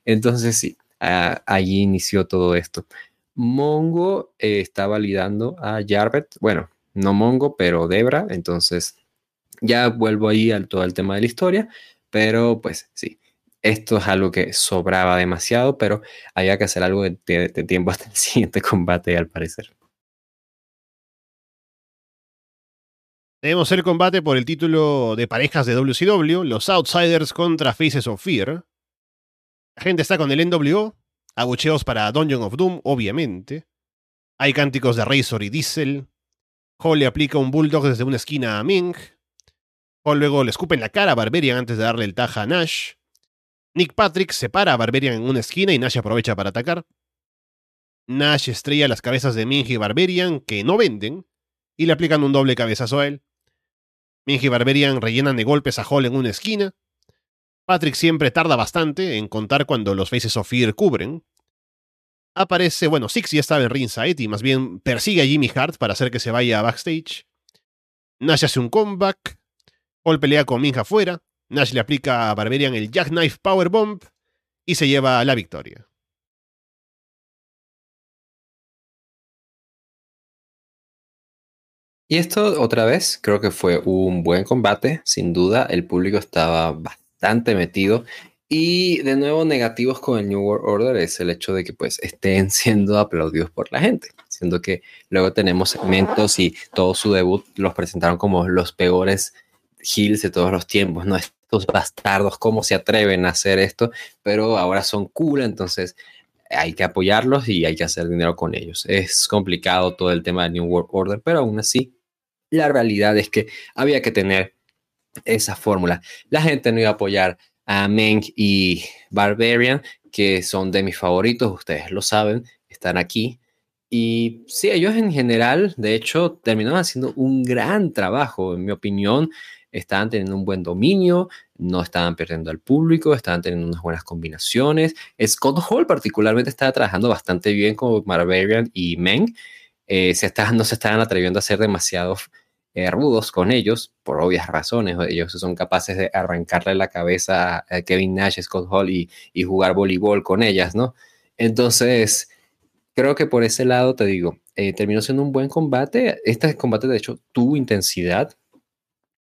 Entonces sí, allí inició todo esto. Mongo eh, está validando a Jarvet, bueno, no Mongo, pero Debra, entonces ya vuelvo ahí al todo el tema de la historia, pero pues sí, esto es algo que sobraba demasiado, pero había que hacer algo de, tiempo hasta el <laughs> siguiente combate, al parecer. Tenemos el combate por el título de parejas de WCW, los Outsiders contra Faces of Fear. La gente está con el NWO, abucheos para Dungeon of Doom, obviamente. Hay cánticos de Razor y Diesel, Hall le aplica un bulldog desde una esquina a Ming. Hall luego le escupe en la cara a Barbarian antes de darle el taja a Nash. Nick Patrick separa a Barbarian en una esquina y Nash aprovecha para atacar. Nash estrella las cabezas de Ming y Barbarian, que no venden, y le aplican un doble cabezazo a él. Ming y Barbarian rellenan de golpes a Hall en una esquina. Patrick siempre tarda bastante en contar cuando los Faces of Fear cubren, aparece, bueno, Six ya estaba en ringside y más bien persigue a Jimmy Hart para hacer que se vaya a backstage. Nash hace un comeback. Paul pelea con Minja afuera. Nash le aplica a Barbarian el Jackknife Powerbomb y se lleva la victoria. Y esto otra vez creo que fue un buen combate, sin duda el público estaba bastante metido y de nuevo, negativos con el New World Order es el hecho de que pues estén <laughs> siendo aplaudidos por la gente, siendo que luego tenemos segmentos y todo su debut los presentaron como los peores heels de todos los tiempos, ¿no? Estos bastardos, ¿cómo se atreven a hacer esto? Pero ahora son cool, entonces hay que apoyarlos y hay que hacer dinero con ellos. Es complicado todo el tema del New World Order, pero aún así, la realidad es que había que tener esa fórmula. La gente no iba a apoyar a Meng y Barbarian, que son de mis favoritos, ustedes lo saben, están aquí. Y sí, ellos en general, de hecho, terminaron haciendo un gran trabajo, en mi opinión. Estaban teniendo un buen dominio, no estaban perdiendo al público, estaban teniendo unas buenas combinaciones. Scott Hall particularmente estaba trabajando bastante bien con Barbarian y Meng. Eh, no se estaban atreviendo a hacer demasiado eh, rudos con ellos, por obvias razones. Ellos son capaces de arrancarle la cabeza a Kevin Nash, Scott Hall y, jugar voleibol con ellas, ¿no? Entonces, creo que por ese lado, te digo, eh, terminó siendo un buen combate. Este combate, de hecho, tuvo intensidad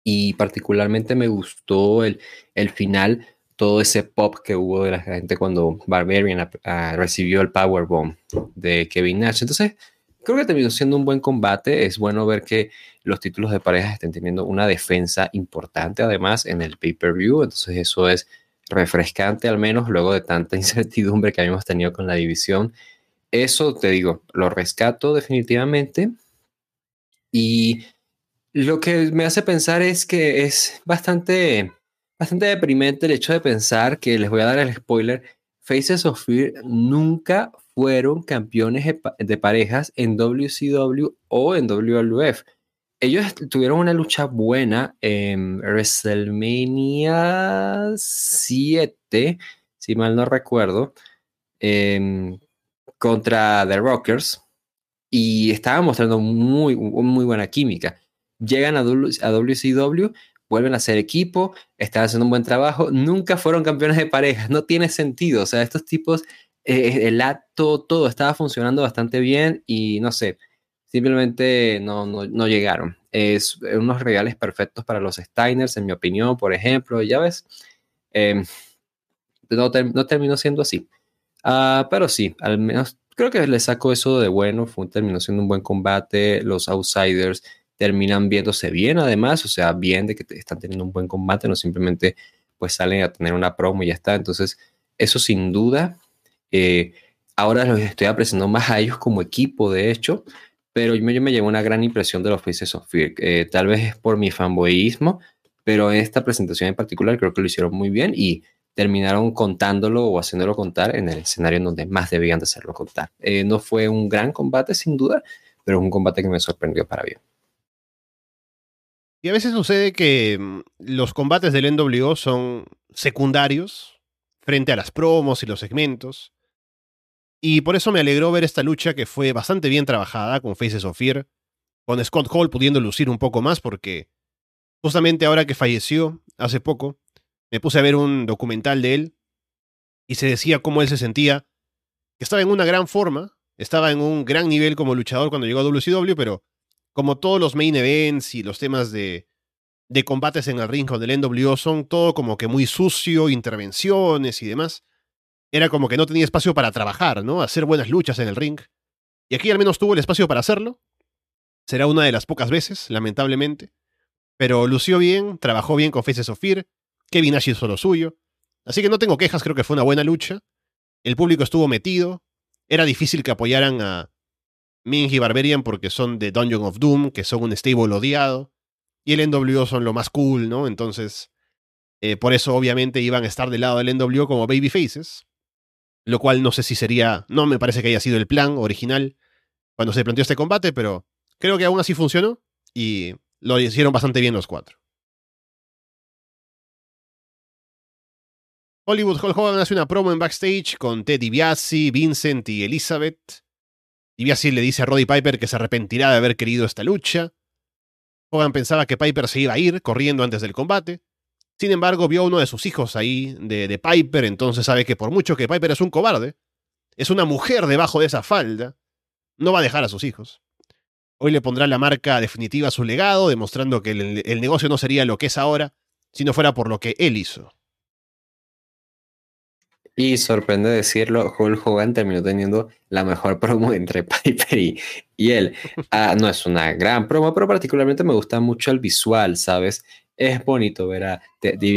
y particularmente me gustó el, el final, todo ese pop que hubo de la gente cuando Barbarian recibió el Powerbomb de Kevin Nash. Entonces, creo que terminó siendo un buen combate. Es bueno ver que los títulos de parejas estén teniendo una defensa importante además en el pay-per-view. Entonces eso es refrescante al menos luego de tanta <laughs> incertidumbre que habíamos tenido con la división. Eso te digo, lo rescato definitivamente. Y lo que me hace pensar es que es bastante, bastante deprimente el hecho de pensar que les voy a dar el spoiler. Faces of Fear nunca fueron campeones de parejas en WCW o en WWF. Ellos tuvieron una lucha buena en WrestleMania 7, si mal no recuerdo, em, contra The Rockers y estaban mostrando muy, muy buena química. Llegan a, WCW, vuelven a ser equipo, están haciendo un buen trabajo, nunca fueron campeones de parejas, no tiene sentido. O sea, estos tipos eh, el acto, todo estaba funcionando bastante bien y no sé, simplemente no, no, llegaron. Es unos reales perfectos para los Steiners, en mi opinión, por ejemplo, ya ves, em, no, no, terminó siendo así. Ah, pero sí, al menos creo que le saco eso de bueno, fue, terminó siendo un buen combate, los outsiders terminan viéndose bien además, o sea, bien de que están teniendo un buen combate, no simplemente pues salen a tener una promo y ya está. Entonces, eso sin duda eh, ahora los estoy apreciando más a ellos como equipo, de hecho, pero yo me, yo llevo una gran impresión de los Faces of Fear. Eh, tal vez es por mi fanboyismo, pero esta presentación en particular creo que lo hicieron muy bien y terminaron contándolo o haciéndolo contar en el escenario en donde más debían de hacerlo contar. Eh, no fue un gran combate, sin duda, pero es un combate que me sorprendió para bien. Y a veces sucede que mm, los combates del NWO son secundarios frente a las promos y los segmentos. Y por eso me alegró ver esta lucha que fue bastante bien trabajada con Faces of Fear, con Scott Hall pudiendo lucir un poco más porque justamente ahora que falleció hace poco, me puse a ver un documental de él y se decía cómo él se sentía, que estaba en una gran forma, estaba en un gran nivel como luchador cuando llegó a WCW, pero como todos los main events y los temas de, de combates en el ring con el NWO son todo como que muy sucio, intervenciones y demás era como que no tenía espacio para trabajar, ¿no? Hacer buenas luchas en el ring. Y aquí al menos tuvo el espacio para hacerlo. Será una de las pocas veces, lamentablemente. Pero lució bien, trabajó bien con Faces of Fear. Kevin Nash hizo lo suyo. Así que no tengo quejas, creo que fue una buena lucha. El público estuvo metido. Era difícil que apoyaran a Ming y Barbarian porque son de Dungeon of Doom, que son un stable odiado. Y el NWO son lo más cool, ¿no? Entonces, eh, por eso obviamente iban a estar del lado del NWO como babyfaces lo cual no sé si sería, no me parece que haya sido el plan original cuando se planteó este combate, pero creo que aún así funcionó y lo hicieron bastante bien los cuatro. Hollywood Hulk Hogan hace una promo en backstage con Ted DiBiase, Vincent y Elizabeth. DiBiase le dice a Roddy Piper que se arrepentirá de haber querido esta lucha. Hogan pensaba que Piper se iba a ir corriendo antes del combate, sin embargo, vio a uno de sus hijos ahí, de, Piper, entonces sabe que por mucho que Piper es un cobarde, es una mujer debajo de esa falda, no va a dejar a sus hijos. Hoy le pondrá la marca definitiva a su legado, demostrando que el, el negocio no sería lo que es ahora, si no fuera por lo que él hizo. Y sorprende decirlo, Hulk Hogan terminó teniendo la mejor promo entre <laughs> Piper y, y él. Ah, no es una gran promo, pero particularmente me gusta mucho el visual, ¿sabes? Es bonito ver a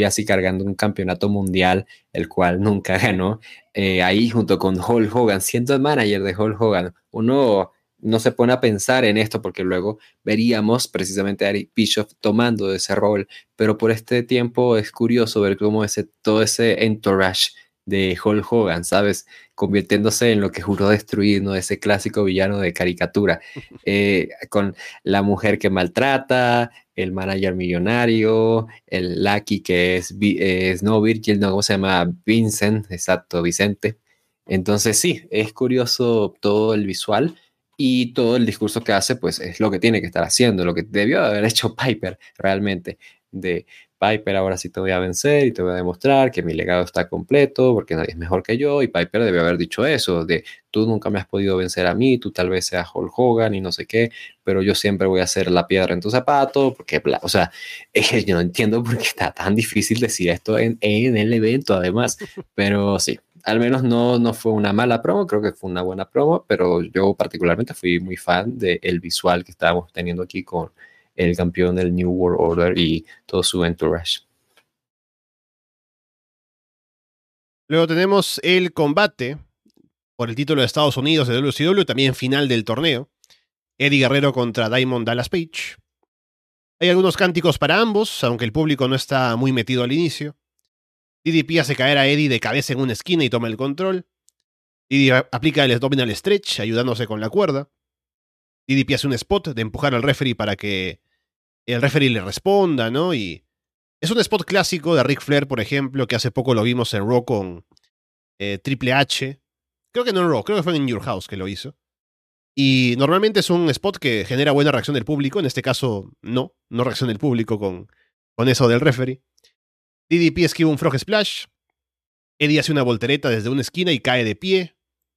así cargando un campeonato mundial, el cual nunca <laughs> ganó, eh, ahí junto con Hulk Hogan, siendo el manager de Hulk Hogan. Uno no se pone a pensar en esto porque luego veríamos precisamente a Eric Bischoff tomando ese rol, pero por este tiempo es curioso ver cómo ese, todo ese entourage de Hulk Hogan, ¿sabes? Convirtiéndose en lo que juró destruir, ¿no? Ese clásico villano de caricatura, <laughs> eh, con la mujer que maltrata, el manager millonario, el Lucky que es, es no Virgil, no, ¿cómo se llama? Vincent, exacto, Vicente. Entonces sí, es curioso todo el visual y todo el discurso que hace, pues es lo que tiene que estar haciendo, lo que debió haber <laughs> hecho Piper realmente, de Piper, ahora sí te voy a vencer y te voy a demostrar que mi legado está completo porque nadie es mejor que yo. Y Piper debe haber dicho eso, de tú nunca me has podido vencer a mí, tú tal vez seas Hulk Hogan y no sé qué, pero yo siempre voy a ser la piedra en tu zapato, porque, o sea, <laughs> yo no entiendo por qué está tan difícil decir esto en, en el evento además, <laughs> pero sí, al menos no, no fue una mala promo, creo que fue una buena promo, pero yo particularmente fui muy fan del visual que estábamos teniendo aquí con el campeón del New World Order y todo su entourage. Luego tenemos el combate por el título de Estados Unidos de WCW, también final del torneo. Eddie Guerrero contra Diamond Dallas Page. Hay algunos cánticos para ambos, aunque el público no está muy metido al inicio. DDP hace caer a Eddie de cabeza en una esquina y toma el control. DDP aplica el abdominal stretch, ayudándose con la cuerda. DDP hace un spot de empujar al referee para que el referee le responda, ¿no? Y es un spot clásico de Ric Flair, por ejemplo, que hace poco lo vimos en Raw con eh, Triple H. Creo que no en Raw, creo que fue en Your House que lo hizo. Y normalmente es un spot que genera buena reacción del público. En este caso, no, no reacciona el público con, con eso del referee. DDP esquiva un frog splash. Eddie hace una voltereta desde una esquina y cae de pie.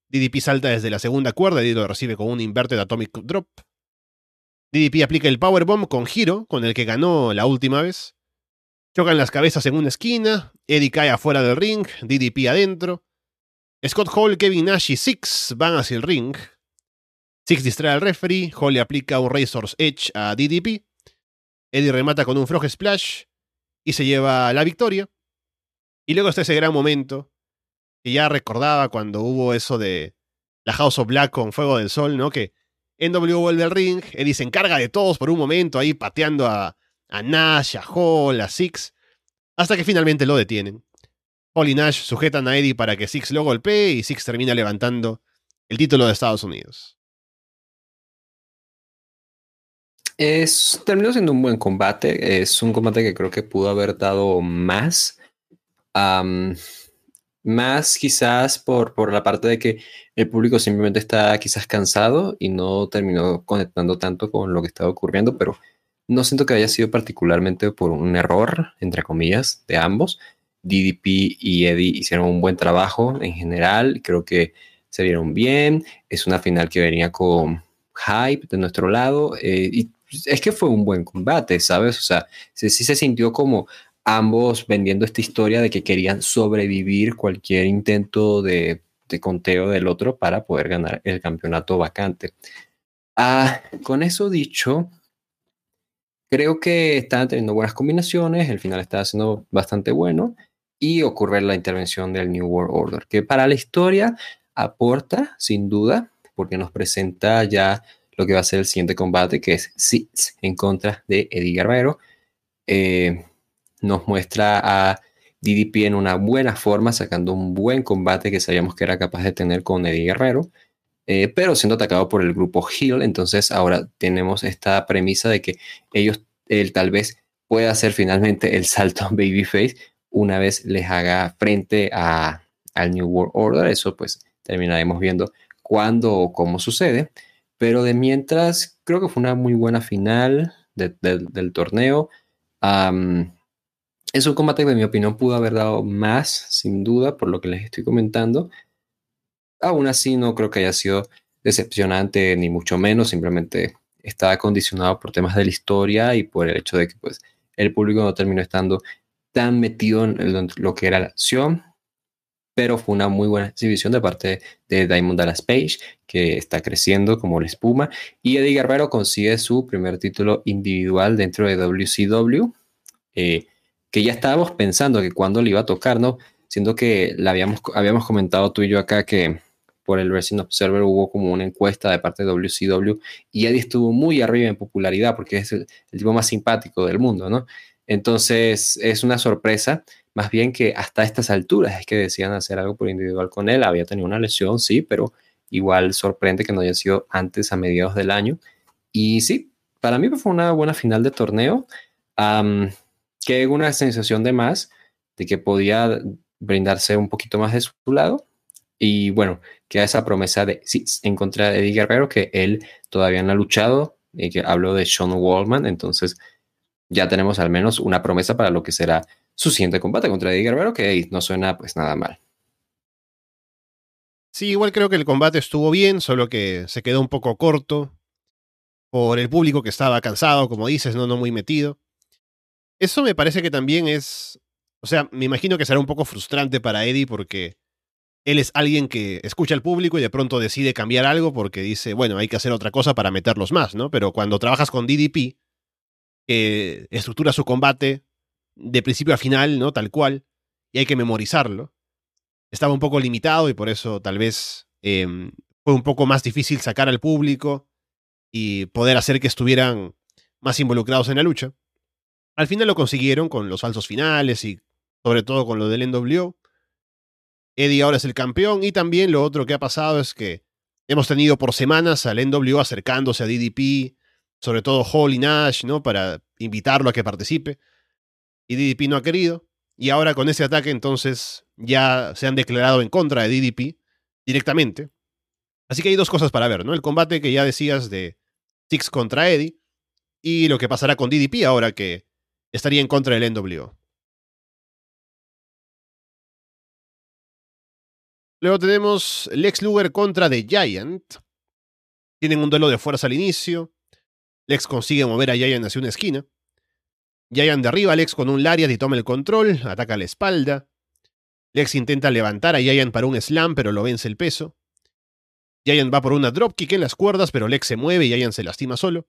DDP salta desde la segunda cuerda y lo recibe con un inverted atomic drop. DDP aplica el powerbomb con giro, con el que ganó la última vez. Chocan las cabezas en una esquina. Eddie cae afuera del ring. DDP adentro. Scott Hall, Kevin Nash y Six van hacia el ring. Six distrae al referee. Hall le aplica un Razor's Edge a DDP. Eddie remata con un Frog Splash y se lleva la victoria. Y luego está ese gran momento que ya recordaba cuando hubo eso de la House of Black con Fuego del Sol, ¿no? Que NW vuelve al ring, Eddie se encarga de todos por un momento ahí pateando a, a Nash, a Hall, a Six, hasta que finalmente lo detienen. Hall y Nash sujetan a Eddie para que Six lo golpee y Six termina levantando el título de Estados Unidos. Es, terminó siendo un buen combate. Es un combate que creo que pudo haber dado más. Más quizás por, por la parte de que el público simplemente está quizás cansado y no terminó conectando tanto con lo que estaba ocurriendo, pero no siento que haya sido particularmente por un error, entre comillas, de ambos. DDP y Eddie hicieron un buen trabajo en general. Creo que se vieron bien. Es una final que venía con hype de nuestro lado. Eh, y es que fue un buen combate, ¿sabes? O sea, sí, se sintió como ambos vendiendo esta historia de que querían sobrevivir cualquier intento de, conteo del otro para poder ganar el campeonato vacante. Ah, con eso dicho, creo que están teniendo buenas combinaciones, el final está siendo bastante bueno y ocurre la intervención del New World Order, que para la historia aporta, sin duda, porque nos presenta ya lo que va a ser el siguiente combate, que es Six en contra de Eddie Guerrero. Eh, nos muestra a DDP en una buena forma, sacando un buen combate que sabíamos que era capaz de tener con Eddie Guerrero, eh, pero siendo atacado por el grupo Hill. Entonces ahora tenemos esta premisa de que ellos, él tal vez pueda hacer finalmente el salto Babyface una vez les haga frente a, al New World Order. Eso pues terminaremos viendo cuándo o cómo sucede. Pero de mientras, creo que fue una muy buena final del torneo. Es un combate que, en mi opinión, pudo haber dado más, sin duda, por lo que les estoy comentando. Aún así, no creo que haya sido decepcionante, ni mucho menos. Simplemente estaba condicionado por temas de la historia y por el hecho de que pues, el público no terminó estando tan metido en lo que era la acción pero fue una muy buena exhibición de parte de Diamond Dallas Page, que está creciendo como la espuma, y Eddie Guerrero consigue su primer título individual dentro de WCW, que ya estábamos pensando que cuando le iba a tocar, ¿no? Siendo que la habíamos, habíamos comentado tú y yo acá que por el Wrestling Observer hubo como una encuesta de parte de WCW y Eddie estuvo muy arriba en popularidad porque es el, el tipo más simpático del mundo, ¿no? Entonces es una sorpresa más bien que hasta estas alturas es que decían hacer algo por individual con él. Había tenido una lesión, sí, pero igual sorprende que no haya sido antes a mediados del año. Y sí, para mí fue una buena final de torneo. Que una sensación de más, de que podía brindarse un poquito más de su lado. Y bueno, queda esa promesa de sí, en contra de Eddie Guerrero, que él todavía no ha luchado, y que hablo de Sean Wallman, entonces ya tenemos al menos una promesa para lo que será su siguiente combate contra Eddie Guerrero, que no suena pues nada mal. Sí, igual creo que el combate estuvo bien, solo que se quedó un poco corto por el público que estaba cansado, como dices, no, no muy metido. Eso me parece que también es, o sea, me imagino que será un poco frustrante para Eddie porque él es alguien que escucha al público y de pronto decide cambiar algo porque dice, bueno, hay que hacer otra cosa para meterlos más, ¿no? Pero cuando trabajas con DDP, que estructura su combate de principio a final, ¿no? Tal cual, y hay que memorizarlo. Estaba un poco limitado y por eso tal vez em, fue un poco más difícil sacar al público y poder hacer que estuvieran más involucrados en la lucha. Al final lo consiguieron con los falsos finales y sobre todo con lo del NWO. Eddie ahora es el campeón y también lo otro que ha pasado es que hemos tenido por semanas al NWO acercándose a DDP, sobre todo Holly Nash, ¿no? Para invitarlo a que participe. Y DDP no ha querido. Y ahora con ese ataque entonces ya se han declarado en contra de DDP directamente. Así que hay dos cosas para ver, ¿no? El combate que ya decías de Six contra Eddie y lo que pasará con DDP ahora que estaría en contra del NWO. Luego tenemos Lex Luger contra The Giant. Tienen un duelo de fuerza al inicio. Lex consigue mover a Giant hacia una esquina. Giant derriba a Lex con un lariat y toma el control, ataca la espalda. Lex intenta levantar a Giant para un slam, pero lo vence el peso. Giant va por una dropkick en las cuerdas, pero Lex se mueve y Giant se lastima solo.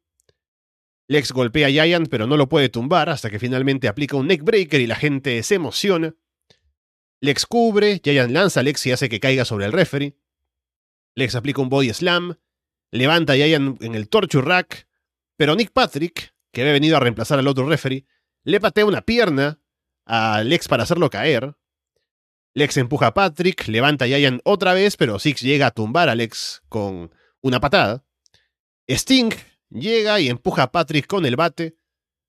Lex golpea a Giant, pero no lo puede tumbar hasta que finalmente aplica un neckbreaker y la gente se emociona. Lex cubre, Giant lanza a Lex y hace que caiga sobre el referee. Lex aplica un body slam, levanta a Giant en el torture rack, pero Nick Patrick, que había venido a reemplazar al otro referee, le patea una pierna a Lex para hacerlo caer. Lex empuja a Patrick, levanta a Giant otra vez, pero Six llega a tumbar a Lex con una patada. Sting llega y empuja a Patrick con el bate.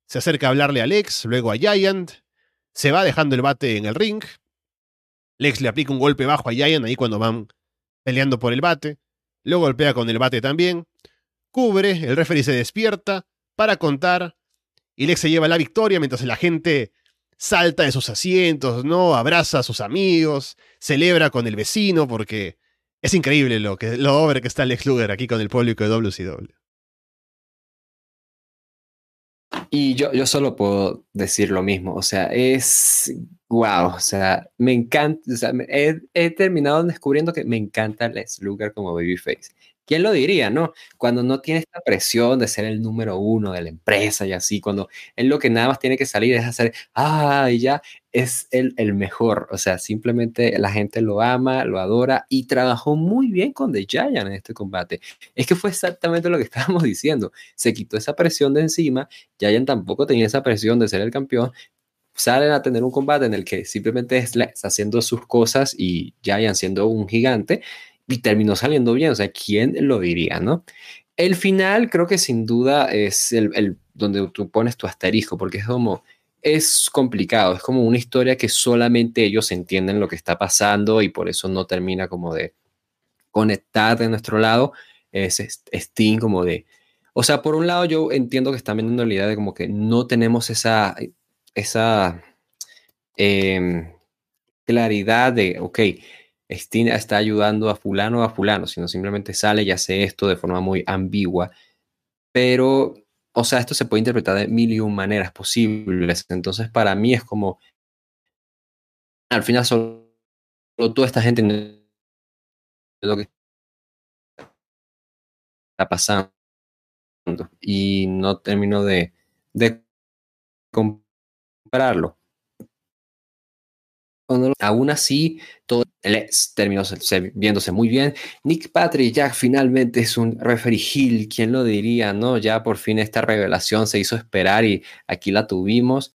Se acerca a hablarle a Lex, luego a Giant. Se va dejando el bate en el ring. Lex le aplica un golpe bajo a Giant ahí cuando van peleando por el bate. Lo golpea con el bate también. Cubre, el referee se despierta para contar. Y Lex se lleva la victoria mientras la gente salta de sus asientos, ¿no? Abraza a sus amigos, celebra con el vecino, porque es increíble lo, que, lo over que está Lex Luger aquí con el público de WCW. Y yo, yo solo puedo decir lo mismo, o sea, es wow, o sea, me encanta, o sea, he, he terminado descubriendo que me encanta Lex Luger como babyface. ¿Quién lo diría, no? Cuando no tiene esta presión de ser el número uno de la empresa y así, cuando él lo que nada más tiene que salir es hacer, ah, y ya es el, el mejor. O sea, simplemente la gente lo ama, lo adora y trabajó muy bien con The Giant en este combate. Es que fue exactamente lo que <laughs> estábamos diciendo. Se quitó esa presión de encima, Giant tampoco tenía esa presión de ser el campeón, salen a tener un combate en el que simplemente es haciendo sus cosas y Giant siendo un gigante y terminó saliendo bien. O sea, ¿quién lo diría, no? El final creo que sin duda es el, el donde tú pones tu asterisco, porque es como, es complicado, es como una historia que solamente ellos entienden lo que está pasando y por eso no termina como de conectar de nuestro lado. Es Steam como de, o sea, por un lado yo entiendo que están vendiendo la idea de como que no tenemos esa, esa eh, claridad de, ok, Stina está ayudando a fulano a fulano, sino simplemente sale y hace esto de forma muy ambigua. Pero, o sea, esto se puede interpretar de mil y un maneras posibles. Entonces, para mí es como, al final solo, toda esta gente lo que está pasando y no termino de, de comprarlo. Aún así, todo terminó viéndose muy bien. Nick Patrick ya finalmente es un referee heel, ¿quién lo diría? no Ya por fin esta revelación se hizo esperar y aquí la tuvimos.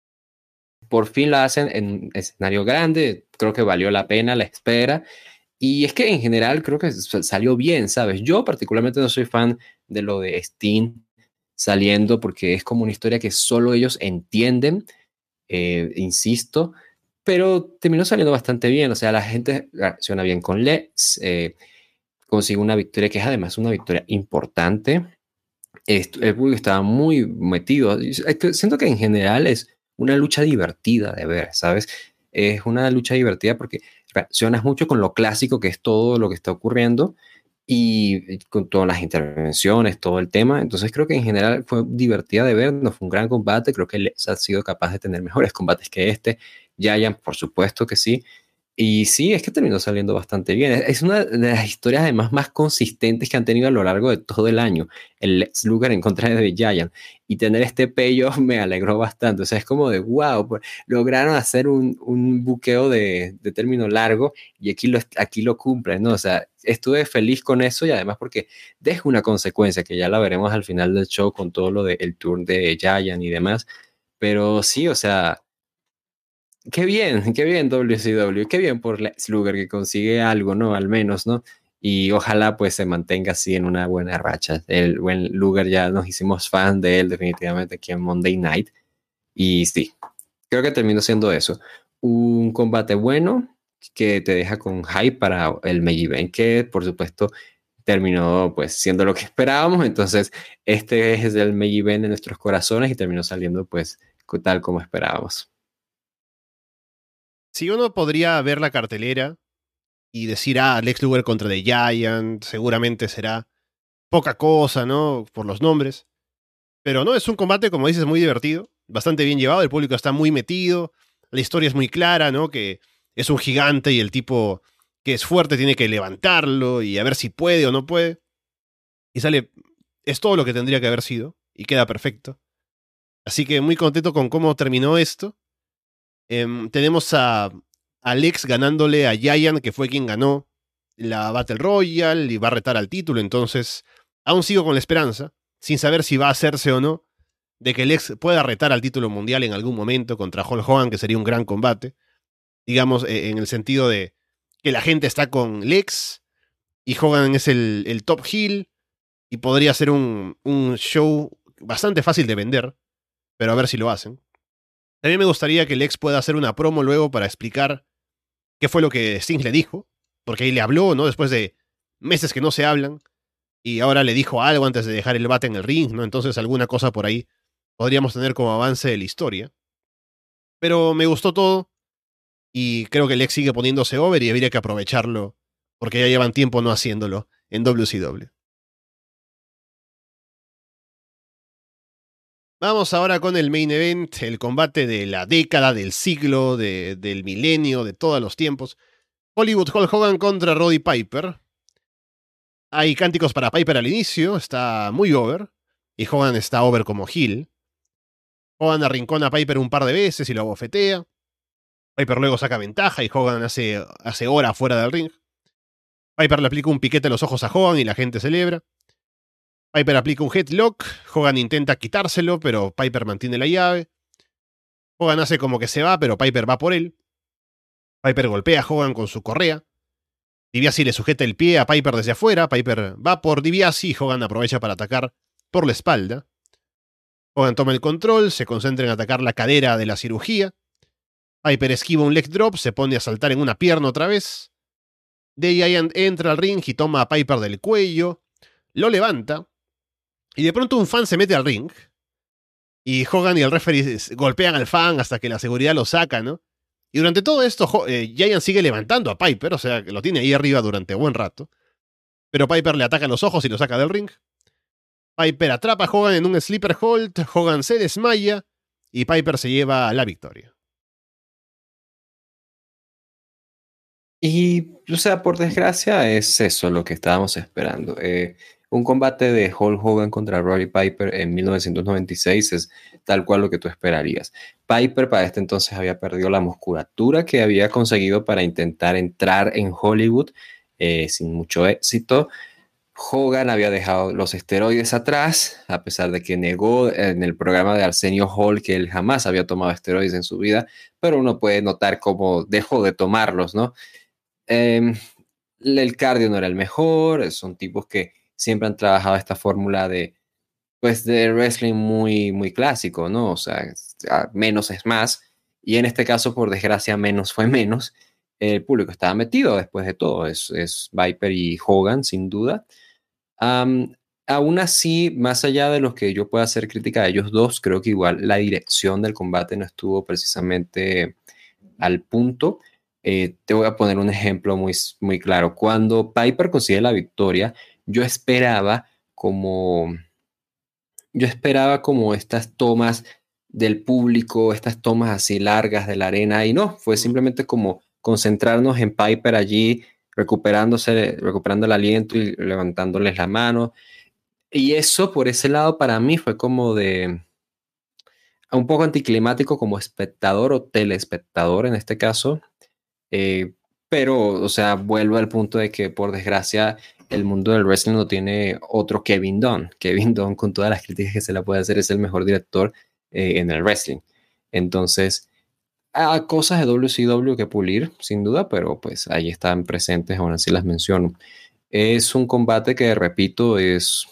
Por fin la hacen en un escenario grande, creo que valió la pena la espera. Y es que en general creo que salió bien, ¿sabes? Yo particularmente no soy fan de lo de Steen saliendo porque es como una historia que solo ellos entienden, eh, insisto pero terminó saliendo bastante bien. O sea, la gente reacciona bien con Lex, eh, consigue una victoria que es además una victoria importante. el público estaba muy metido. Siento que en general es una lucha divertida de ver, ¿sabes? Es una lucha divertida porque reaccionas mucho con lo clásico que es todo lo que está ocurriendo y con todas las intervenciones, todo el tema. Entonces creo que en general fue divertida de ver, no fue un gran combate, creo que Lex ha sido capaz de tener mejores <laughs> combates que este. Giant, por supuesto que sí. Y sí, es que terminó saliendo bastante bien. Es una de las historias además más consistentes que han tenido a lo largo de todo el año. El Lex Luger en contra de Giant. Y tener este pello <laughs> me alegró bastante. O sea, es como de wow, pues, lograron hacer un, un buqueo de, de, término largo y aquí lo, aquí lo cumplen, ¿no? O sea, estuve feliz con eso y además porque deja una consecuencia que ya la veremos al final del show con todo lo del tour de Giant y demás. Pero sí, o sea, qué bien, qué bien WCW, qué bien por Lex Luger que consigue algo, ¿no? Al menos, ¿no? Y ojalá pues se mantenga así en una buena racha. El buen Luger ya nos hicimos fan de él definitivamente aquí en Monday Night. Y sí, creo que terminó siendo eso. Un combate bueno que te deja con hype para el main event, que por supuesto terminó pues siendo lo que <laughs> esperábamos. Entonces, este es el main event de nuestros corazones y terminó saliendo pues tal como esperábamos. Si uno podría ver la cartelera y decir, ah, Lex Luger contra The Giant, seguramente será poca cosa, ¿no? Por los nombres. Pero no, es un combate, como dices, muy divertido, bastante bien llevado, el público está muy metido, la historia es muy clara, ¿no? Que es un gigante y el tipo que es fuerte tiene que levantarlo y a ver si puede o no puede. Y sale, es todo lo que tendría que haber sido y queda perfecto. Así que muy contento con cómo terminó esto. Em, tenemos a Alex ganándole a Giant, que fue quien ganó la Battle Royale y va a retar al título. Entonces, aún sigo con la esperanza, sin saber si va a hacerse o no, de que Lex pueda retar al título mundial en algún momento contra Hulk Hogan, que sería un gran combate. Digamos, e, en el sentido de que la gente está con Lex y Hogan es el, el top heel y podría ser un, un show bastante fácil de vender, pero a ver si lo hacen. También me gustaría que Lex pueda hacer una promo luego para explicar qué fue lo que Sting le dijo, porque ahí le habló, ¿no? Después de meses que no se hablan, y ahora le dijo algo antes de dejar el bate en el ring, ¿no? Entonces alguna cosa por ahí podríamos tener como avance de la historia. Pero me gustó todo, y creo que Lex sigue poniéndose over y habría que aprovecharlo, porque ya llevan tiempo no haciéndolo en WCW. Vamos ahora con el main event, el combate de la década, del siglo, del milenio, de todos los tiempos. Hollywood Hulk Hogan contra Roddy Piper. Hay cánticos para Piper al inicio, está muy over, y Hogan está over como heel. Hogan arrincona a Piper un par de veces y lo abofetea. Piper luego saca ventaja y Hogan hace, hace hora fuera del ring. Piper le aplica un piquete a los ojos a Hogan y la gente celebra. Piper aplica un headlock, Hogan intenta quitárselo, pero Piper mantiene la llave. Hogan hace como que se va, pero Piper va por él. Piper golpea a Hogan con su correa. DiBiase le sujeta el pie a Piper desde afuera. Piper va por DiBiase y Hogan aprovecha para atacar por la espalda. Hogan toma el control, se concentra en atacar la cadera de la cirugía. Piper esquiva un leg drop, se pone a saltar en una pierna otra vez. Giant entra al ring y toma a Piper del cuello, lo levanta, y de pronto un fan se mete al ring. Y Hogan y el referee golpean al fan hasta que la seguridad lo saca, ¿no? Y durante todo esto, eh, Giant sigue levantando a Piper, o sea, que lo tiene ahí arriba durante buen rato. Pero Piper le ataca los ojos y lo saca del ring. Piper atrapa a Hogan en un sleeper hold, Hogan se desmaya y Piper se lleva la victoria. Y, o sea, por desgracia es eso lo que estábamos esperando. Eh, un combate de Hulk Hogan contra Roddy Piper en 1996 es tal cual lo que tú esperarías. Piper para este entonces había perdido la musculatura que había conseguido para intentar entrar en Hollywood eh, sin mucho éxito. Hogan había dejado los esteroides atrás, a pesar de que negó en el programa de Arsenio Hall que él jamás había tomado esteroides en su vida, pero uno puede notar cómo dejó de tomarlos, ¿no? Em, el cardio no era el mejor, son tipos que siempre han trabajado esta fórmula de, pues, de wrestling muy, muy clásico, ¿no? O sea, menos es más. Y en este caso, por desgracia, menos fue menos. El público estaba metido después de todo. Es, es Viper y Hogan, sin duda. aún así, más allá de lo que yo pueda hacer crítica a ellos dos, creo que igual la dirección del combate no estuvo precisamente al punto. Eh, te voy a poner un ejemplo muy, muy claro. Cuando Piper consigue la victoria, yo esperaba como, yo esperaba como estas tomas del público, estas tomas así largas de la arena, y no, fue simplemente como concentrarnos en Piper allí, recuperándose, recuperando el aliento y levantándoles la mano. Y eso por ese lado para mí fue como de un poco anticlimático como espectador o telespectador en este caso. Eh, pero, o sea, vuelvo al punto de que por desgracia el mundo del wrestling no tiene otro Kevin Dunn. Kevin Dunn, con todas las críticas que se le puede hacer, es el mejor director eh, en el wrestling. Entonces, hay cosas de WCW que pulir, sin duda, pero pues ahí están presentes, aún así las menciono. Es un combate que, repito, es,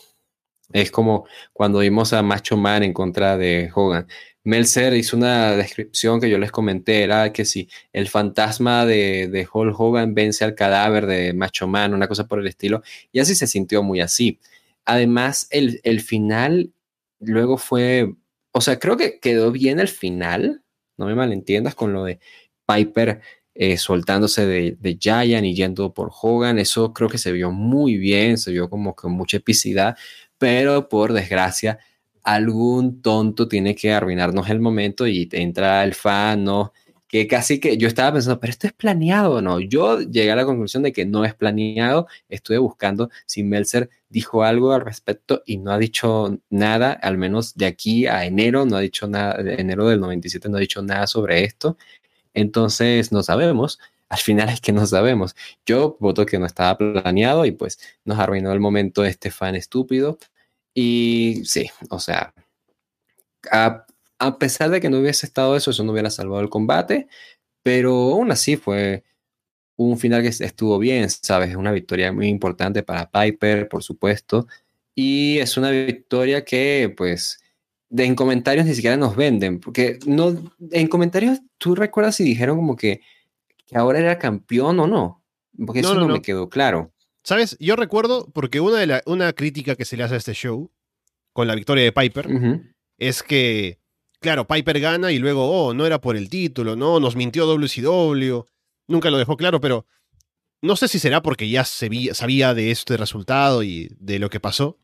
es como cuando vimos a Macho Man en contra de Hogan. Melzer hizo una descripción que yo les comenté, era que si el fantasma de, de Hulk Hogan vence al cadáver de Macho Man, una cosa por el estilo, y así se sintió muy así. Además, el, el final luego fue, o sea, creo que quedó bien el final, no me malentiendas con lo de Piper eh, soltándose de, de, Giant y yendo por Hogan, eso creo que se vio muy bien, se vio como con mucha epicidad, pero por desgracia algún tonto tiene que arruinarnos el momento y entra el fan, ¿no? Que casi que yo estaba pensando, pero esto es planeado no. Yo llegué a la conclusión de que no es planeado. Estuve buscando si Meltzer dijo algo al respecto y no ha dicho nada, al menos de aquí a enero, no ha dicho nada, de enero del 97 no ha dicho nada sobre esto. Entonces no sabemos. Al final es que no sabemos. Yo voto que no estaba planeado y pues nos arruinó el momento este fan estúpido. Y sí, o sea, a, pesar de que no hubiese estado eso, eso no hubiera salvado el combate, pero aún así fue un final que estuvo bien, ¿sabes? Una victoria muy importante para Piper, por supuesto, y es una victoria que, pues, de, en comentarios ni siquiera nos venden, porque no, en comentarios tú recuerdas si dijeron como que, que ahora era campeón o no, porque eso no, me quedó claro. ¿Sabes? Yo recuerdo, porque una, de la, una crítica que se le hace a este show, con la victoria de Piper, es que, claro, Piper gana y luego, oh, no era por el título, no, nos mintió WCW, nunca lo dejó claro, pero no sé si será porque ya sabía de este resultado y de lo que pasó,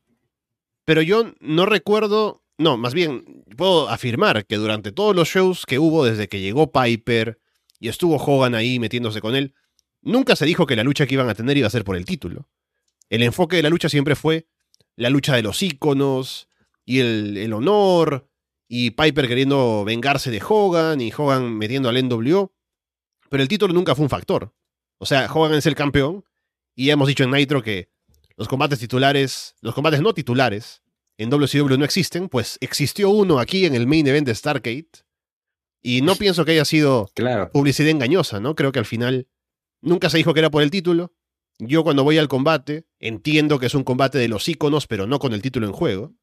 pero yo no recuerdo, no, más bien puedo afirmar que durante todos los shows que hubo desde que llegó Piper y estuvo Hogan ahí metiéndose con él, Nunca se dijo que la lucha que iban a tener iba a ser por el título. El enfoque de la lucha siempre fue la lucha de los íconos y el, honor y Piper queriendo vengarse de Hogan y Hogan metiendo al NWO. Pero el título nunca fue un factor. O sea, Hogan es el campeón y ya hemos dicho en Nitro que los combates titulares, los combates no titulares en WCW no existen, pues existió uno aquí en el main event de Stargate y no pienso que haya sido publicidad engañosa, ¿no? Creo que al final Nunca se dijo que era por el título. Yo cuando voy al combate entiendo que es un combate de los íconos, pero no con el título en juego.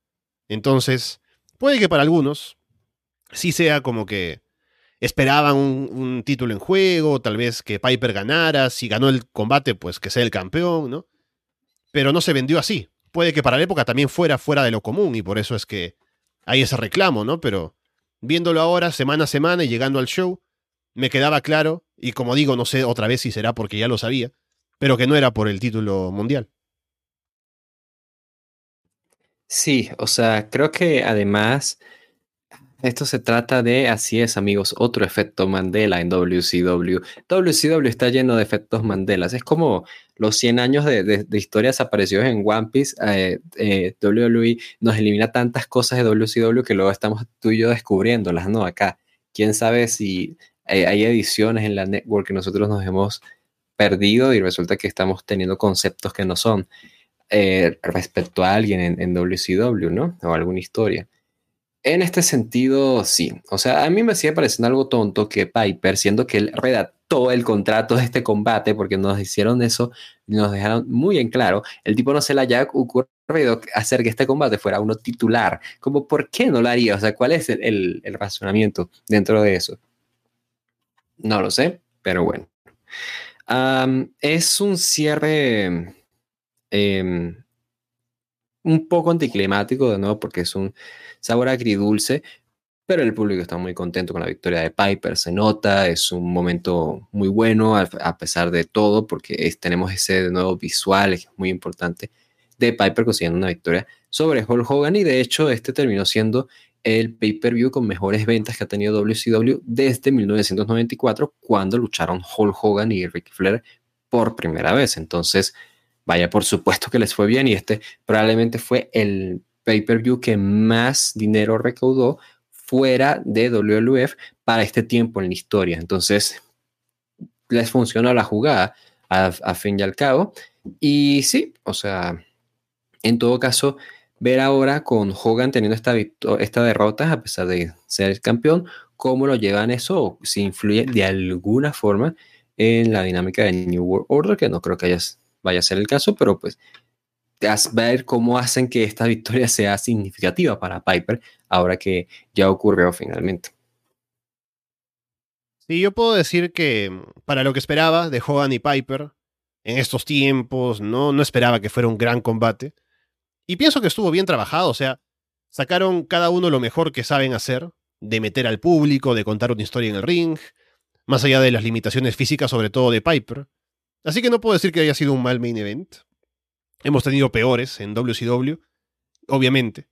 Entonces, puede que para algunos sí sea como que esperaban un, título en juego, tal vez que Piper ganara, si ganó el combate, pues que sea el campeón, ¿no? Pero no se vendió así. Puede que para la época también fuera fuera de lo común y por eso es que hay ese reclamo, ¿no? Pero viéndolo ahora, semana a semana y llegando al show, me quedaba claro, y como digo, no sé otra vez si será porque ya lo sabía, pero que no era por el título mundial. Sí, o sea, creo que además esto se trata de, así es amigos, otro efecto Mandela en WCW. WCW está lleno de efectos Mandelas. Es como los 100 años de, historias aparecidos en One Piece. Eh, eh, WWE nos elimina tantas cosas de WCW que luego estamos tú y yo descubriéndolas, ¿no? Acá. Quién sabe si hay ediciones en la network que nosotros nos hemos perdido y resulta que estamos teniendo conceptos que no son eh, respecto a alguien en, WCW, ¿no? O alguna historia. En este sentido, sí. O sea, a mí me sigue pareciendo algo tonto que Piper, siendo que él redactó el contrato de este combate, porque nos hicieron eso, nos dejaron muy en claro, el tipo no se le haya ocurrido hacer que este combate fuera uno titular. Como, ¿por qué no lo haría? O sea, ¿cuál es el razonamiento dentro de eso? No lo sé, pero bueno. es un cierre em, un poco anticlimático, de nuevo, porque es un sabor agridulce, pero el público está muy contento con la victoria de Piper, se nota, es un momento muy bueno a, pesar de todo, porque tenemos ese de nuevo visual, es muy importante, de Piper consiguiendo una victoria sobre Hulk Hogan y de hecho este terminó siendo el pay-per-view con mejores ventas que ha tenido WCW desde 1994, cuando lucharon Hulk Hogan y Ric Flair por primera vez. Entonces, vaya, por supuesto que les fue bien y este probablemente fue el pay-per-view que más dinero recaudó fuera de WWF para este tiempo en la historia. Entonces, les funciona la jugada a, fin y al cabo. Y sí, o sea, en todo caso, ver ahora con Hogan teniendo esta, esta derrota, a pesar de ser campeón, cómo lo llevan eso, si influye de alguna forma en la dinámica de New World Order, que no creo que vaya a ser el caso, pero pues ver cómo hacen que esta victoria sea significativa para Piper ahora que ya ocurrió finalmente. Sí, yo puedo decir que mm, para lo que esperaba de Hogan y Piper en estos tiempos, no, no esperaba que fuera un gran combate. Y pienso que estuvo bien trabajado, o sea, sacaron cada uno lo mejor que saben hacer, de meter al público, de contar una historia en el ring, más allá de las limitaciones físicas, sobre todo de Piper. Así que no puedo decir que haya sido un mal main event. Hemos tenido peores en WCW, obviamente.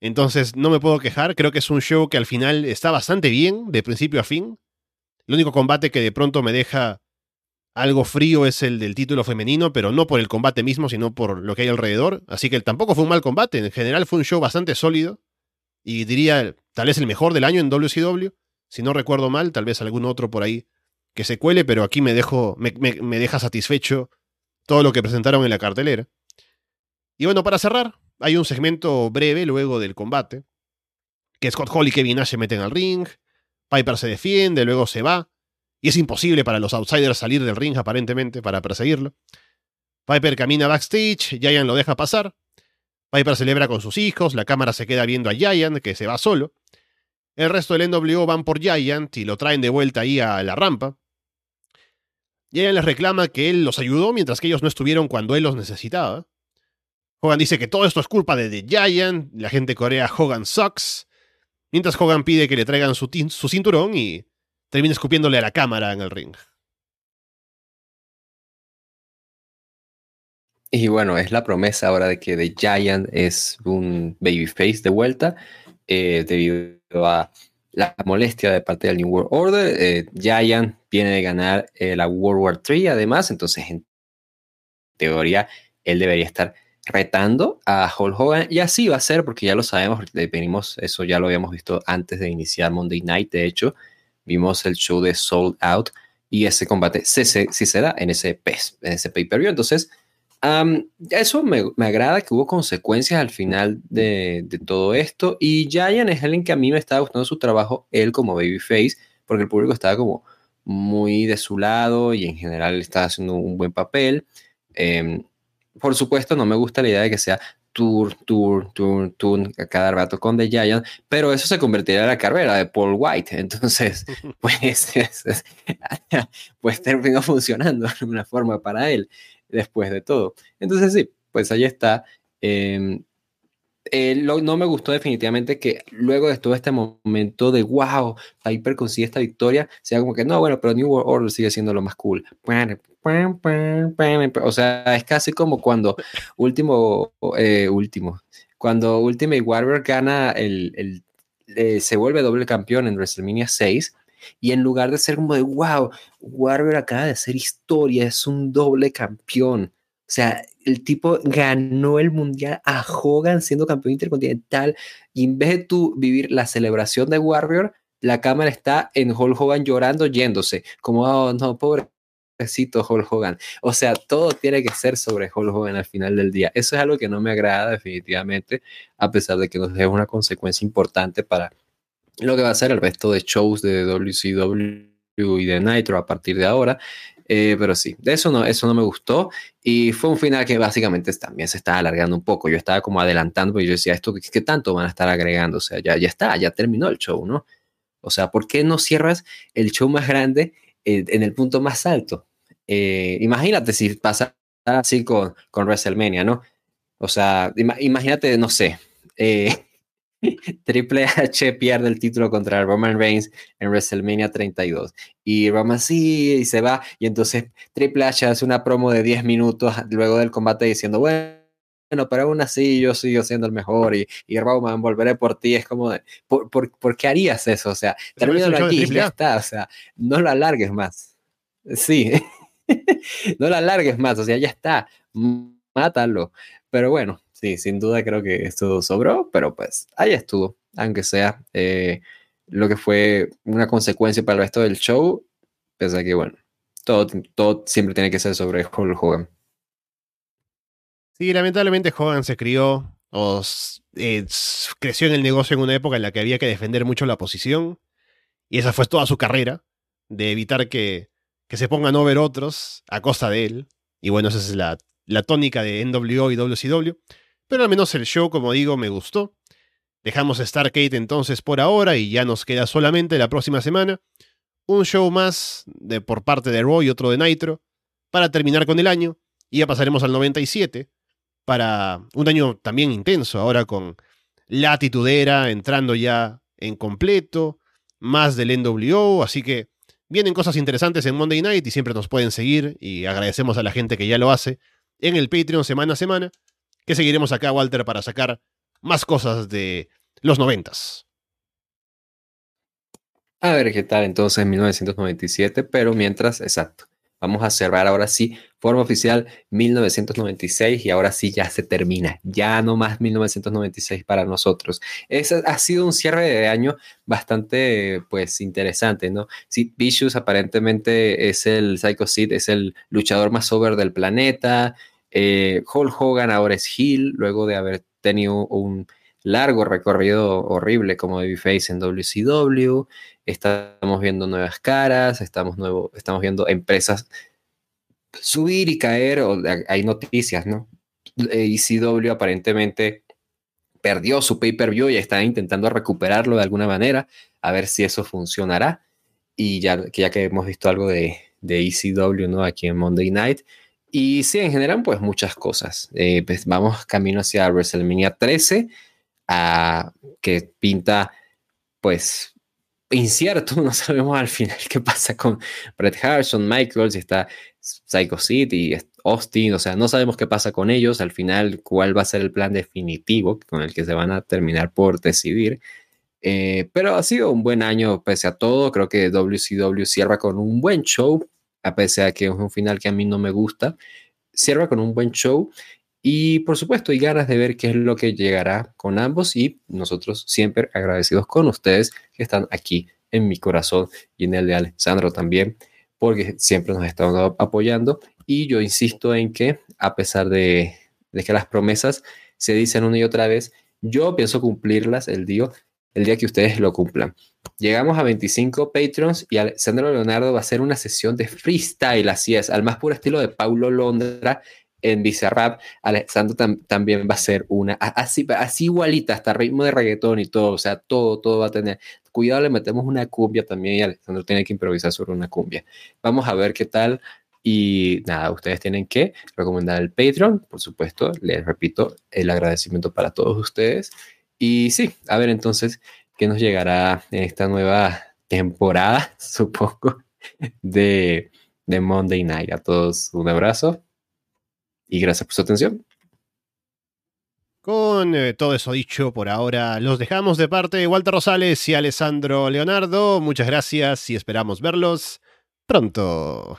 Entonces no me puedo quejar, creo que es un show que al final está bastante bien, de principio a fin. El único combate que de pronto me deja algo frío es el del título femenino, pero no por el combate mismo, sino por lo que hay alrededor. Así que tampoco fue un mal combate, en general fue un show bastante sólido. Y diría, tal vez el mejor del año en WCW. Si no recuerdo mal, tal vez algún otro por ahí que se cuele, pero aquí me, dejo, me, me deja satisfecho todo lo que presentaron en la cartelera. Y bueno, para cerrar, hay un segmento breve luego del combate, que Scott Hall y Kevin Nash se meten al ring, Piper se defiende, luego se va, y es imposible para los outsiders salir del ring aparentemente para perseguirlo. Piper camina backstage, Giant lo deja pasar, Piper celebra con sus hijos, la cámara se queda viendo a Giant, que se va solo. El resto del NWO van por Giant y lo traen de vuelta ahí a la rampa. Giant les reclama que él los ayudó mientras que ellos no estuvieron cuando él los necesitaba. Hogan dice que todo esto es culpa de The Giant, la gente corea Hogan sucks, mientras Hogan pide que le traigan su, su cinturón y termina escupiéndole a la cámara en el ring. Y bueno, es la promesa ahora de que The Giant es un babyface de vuelta eh, debido a la molestia de parte del New World Order. Eh, Giant viene de ganar eh, la World War III además, entonces en teoría él debería estar retando a Hulk Hogan y así va a ser porque ya lo sabemos, venimos, eso ya lo habíamos visto antes de iniciar Monday Night, de hecho, vimos el show de Sold Out y ese combate sí se, da en ese, en ese pay-per-view, entonces eso me, agrada que hubo consecuencias al final de, de, todo esto y Giant es alguien que a mí me estaba gustando su trabajo, él como babyface, porque el público estaba como muy de su lado y en general estaba haciendo un buen papel. Eh, por supuesto, no me gusta la idea de que sea tour, tour, tour, tour a cada rato con The Giant, pero eso se convertiría en la carrera de Paul White. <laughs> Entonces, <laughs> pues, <laughs> pues terminó funcionando de alguna forma para él después de todo. Entonces, sí, pues ahí está. Em, eh, no me gustó definitivamente que luego de todo este momento de wow, Piper consigue esta victoria, sea como que no, bueno, pero New World Order sigue siendo lo más cool. O sea, es casi como cuando último, eh, último, cuando Ultimate Warrior gana el, el eh, se vuelve doble campeón en WrestleMania 6 y en lugar de ser como de wow, Warrior acaba de hacer historia, es un doble campeón. O sea, el tipo ganó el mundial a Hogan siendo campeón intercontinental y en vez de tú vivir la celebración de Warrior, la cámara está en Hulk Hogan llorando, yéndose, como, oh, no, pobrecito Hulk Hogan. O sea, todo tiene que ser sobre Hulk Hogan al final del día. Eso es algo que no me agrada definitivamente, a pesar de que nos deja una consecuencia importante para lo que va a ser el resto de shows de WCW y de Nitro a partir de ahora. Eh, pero sí, de eso no, eso no me gustó. Y fue un final que básicamente también se estaba alargando un poco. Yo estaba como adelantando, y yo decía, ¿esto qué, tanto van a estar agregando? O sea, ya, ya está, ya terminó el show, ¿no? O sea, ¿por qué no cierras el show más grande eh, en el punto más alto? Eh, imagínate si pasa así con, con WrestleMania, ¿no? O sea, imagínate, no sé, <laughs> Triple H pierde el título contra Roman Reigns en WrestleMania 32. Y Roman sí, y se va. Y entonces Triple H hace una promo de 10 minutos luego del combate diciendo, bueno, pero aún así yo sigo siendo el mejor y, y Roman, volveré por ti. Es como, de, ¿por, por, qué harías eso? O sea, termínalo aquí, ya está. O sea, no lo alargues más. Sí, <laughs> no lo alargues más. O sea, ya está. Mátalo. Pero bueno, sí, sin duda creo que esto sobró, pero pues ahí estuvo, aunque sea eh, lo que fue una consecuencia para el resto del show, pese a que, bueno, todo, todo siempre tiene que ser sobre Hulk Hogan. Sí, lamentablemente Hogan se crió o eh, creció en el negocio en una época en la que había que defender mucho la posición. Y esa fue toda su carrera, de evitar que, que se pongan over otros a costa de él. Y bueno, esa es la, la tónica de NWO y WCW. Pero al menos el show, como digo, me gustó. Dejamos Starcade entonces por ahora y ya nos queda solamente la próxima semana un show más de, por parte de Raw y otro de Nitro para terminar con el año y ya pasaremos al 97 para un año también intenso, ahora con Latitudera entrando ya en completo, más del NWO, así que vienen cosas interesantes en Monday Night y siempre nos pueden seguir y agradecemos a la gente que ya lo hace en el Patreon semana a semana, que seguiremos acá, Walter, para sacar más cosas de los noventas. A ver qué tal entonces 1997, pero mientras, exacto, Vamos a cerrar ahora sí, forma oficial 1996 y ahora sí ya se termina. Ya no más 1996 para nosotros. Ese ha sido un cierre de año bastante pues interesante, ¿no? Sí, Vicious aparentemente es el Psycho Sid, es el luchador más over del planeta. Eh, Hulk Hogan ahora es Hill, luego de haber tenido un largo recorrido horrible como Babyface en WCW. Estamos viendo nuevas caras, estamos, nuevo, estamos viendo empresas subir y caer, hay noticias, ¿no? ECW aparentemente perdió su pay-per-view y está intentando recuperarlo de alguna manera, a ver si eso funcionará. Y ya que, ya que hemos visto algo de, de ECW, ¿no? Aquí en Monday Night. Y sí, en general, pues muchas cosas. Eh, pues vamos camino hacia WrestleMania 13 que pinta pues incierto, <laughs> no sabemos al final qué pasa con Bret Harrison, Michaels, si está Psycho City, Austin, o sea, no sabemos qué pasa con ellos, al final cuál va a ser el plan definitivo con el que se van a terminar por decidir. Eh, pero ha sido un buen año pese a todo, creo que WCW cierra con un buen show, a pesar de que es un final que a mí no me gusta, cierra con un buen show y por supuesto, hay ganas de ver qué es lo que llegará con ambos y nosotros siempre agradecidos con ustedes que están aquí en mi corazón y en el de Alessandro también, porque siempre nos están apoyando. Y yo insisto en que a pesar de, de que las promesas se dicen una y otra vez, yo pienso cumplirlas el día, el día que ustedes lo cumplan. Llegamos a 25 Patrons y Alessandro Leonardo va a hacer una sesión de freestyle, así es, al más puro estilo de Paulo Londra, en Bizarrap, Alessandro también va a ser una, así, así igualita, hasta ritmo de reggaetón y todo, o sea, todo, todo va a tener. Cuidado, le metemos una cumbia también y Alessandro tiene que improvisar sobre una cumbia. Vamos a ver qué tal. Y nada, ustedes tienen que recomendar el Patreon, por supuesto, les repito, el agradecimiento para todos ustedes. Y sí, a ver entonces qué nos llegará en esta nueva temporada, <laughs> supongo, de, de Monday Night. A todos un abrazo y gracias por su atención. Con eh, todo eso dicho por ahora, los dejamos de parte de Walter Rosales y Alessandro Leonardo. Muchas gracias y esperamos verlos pronto.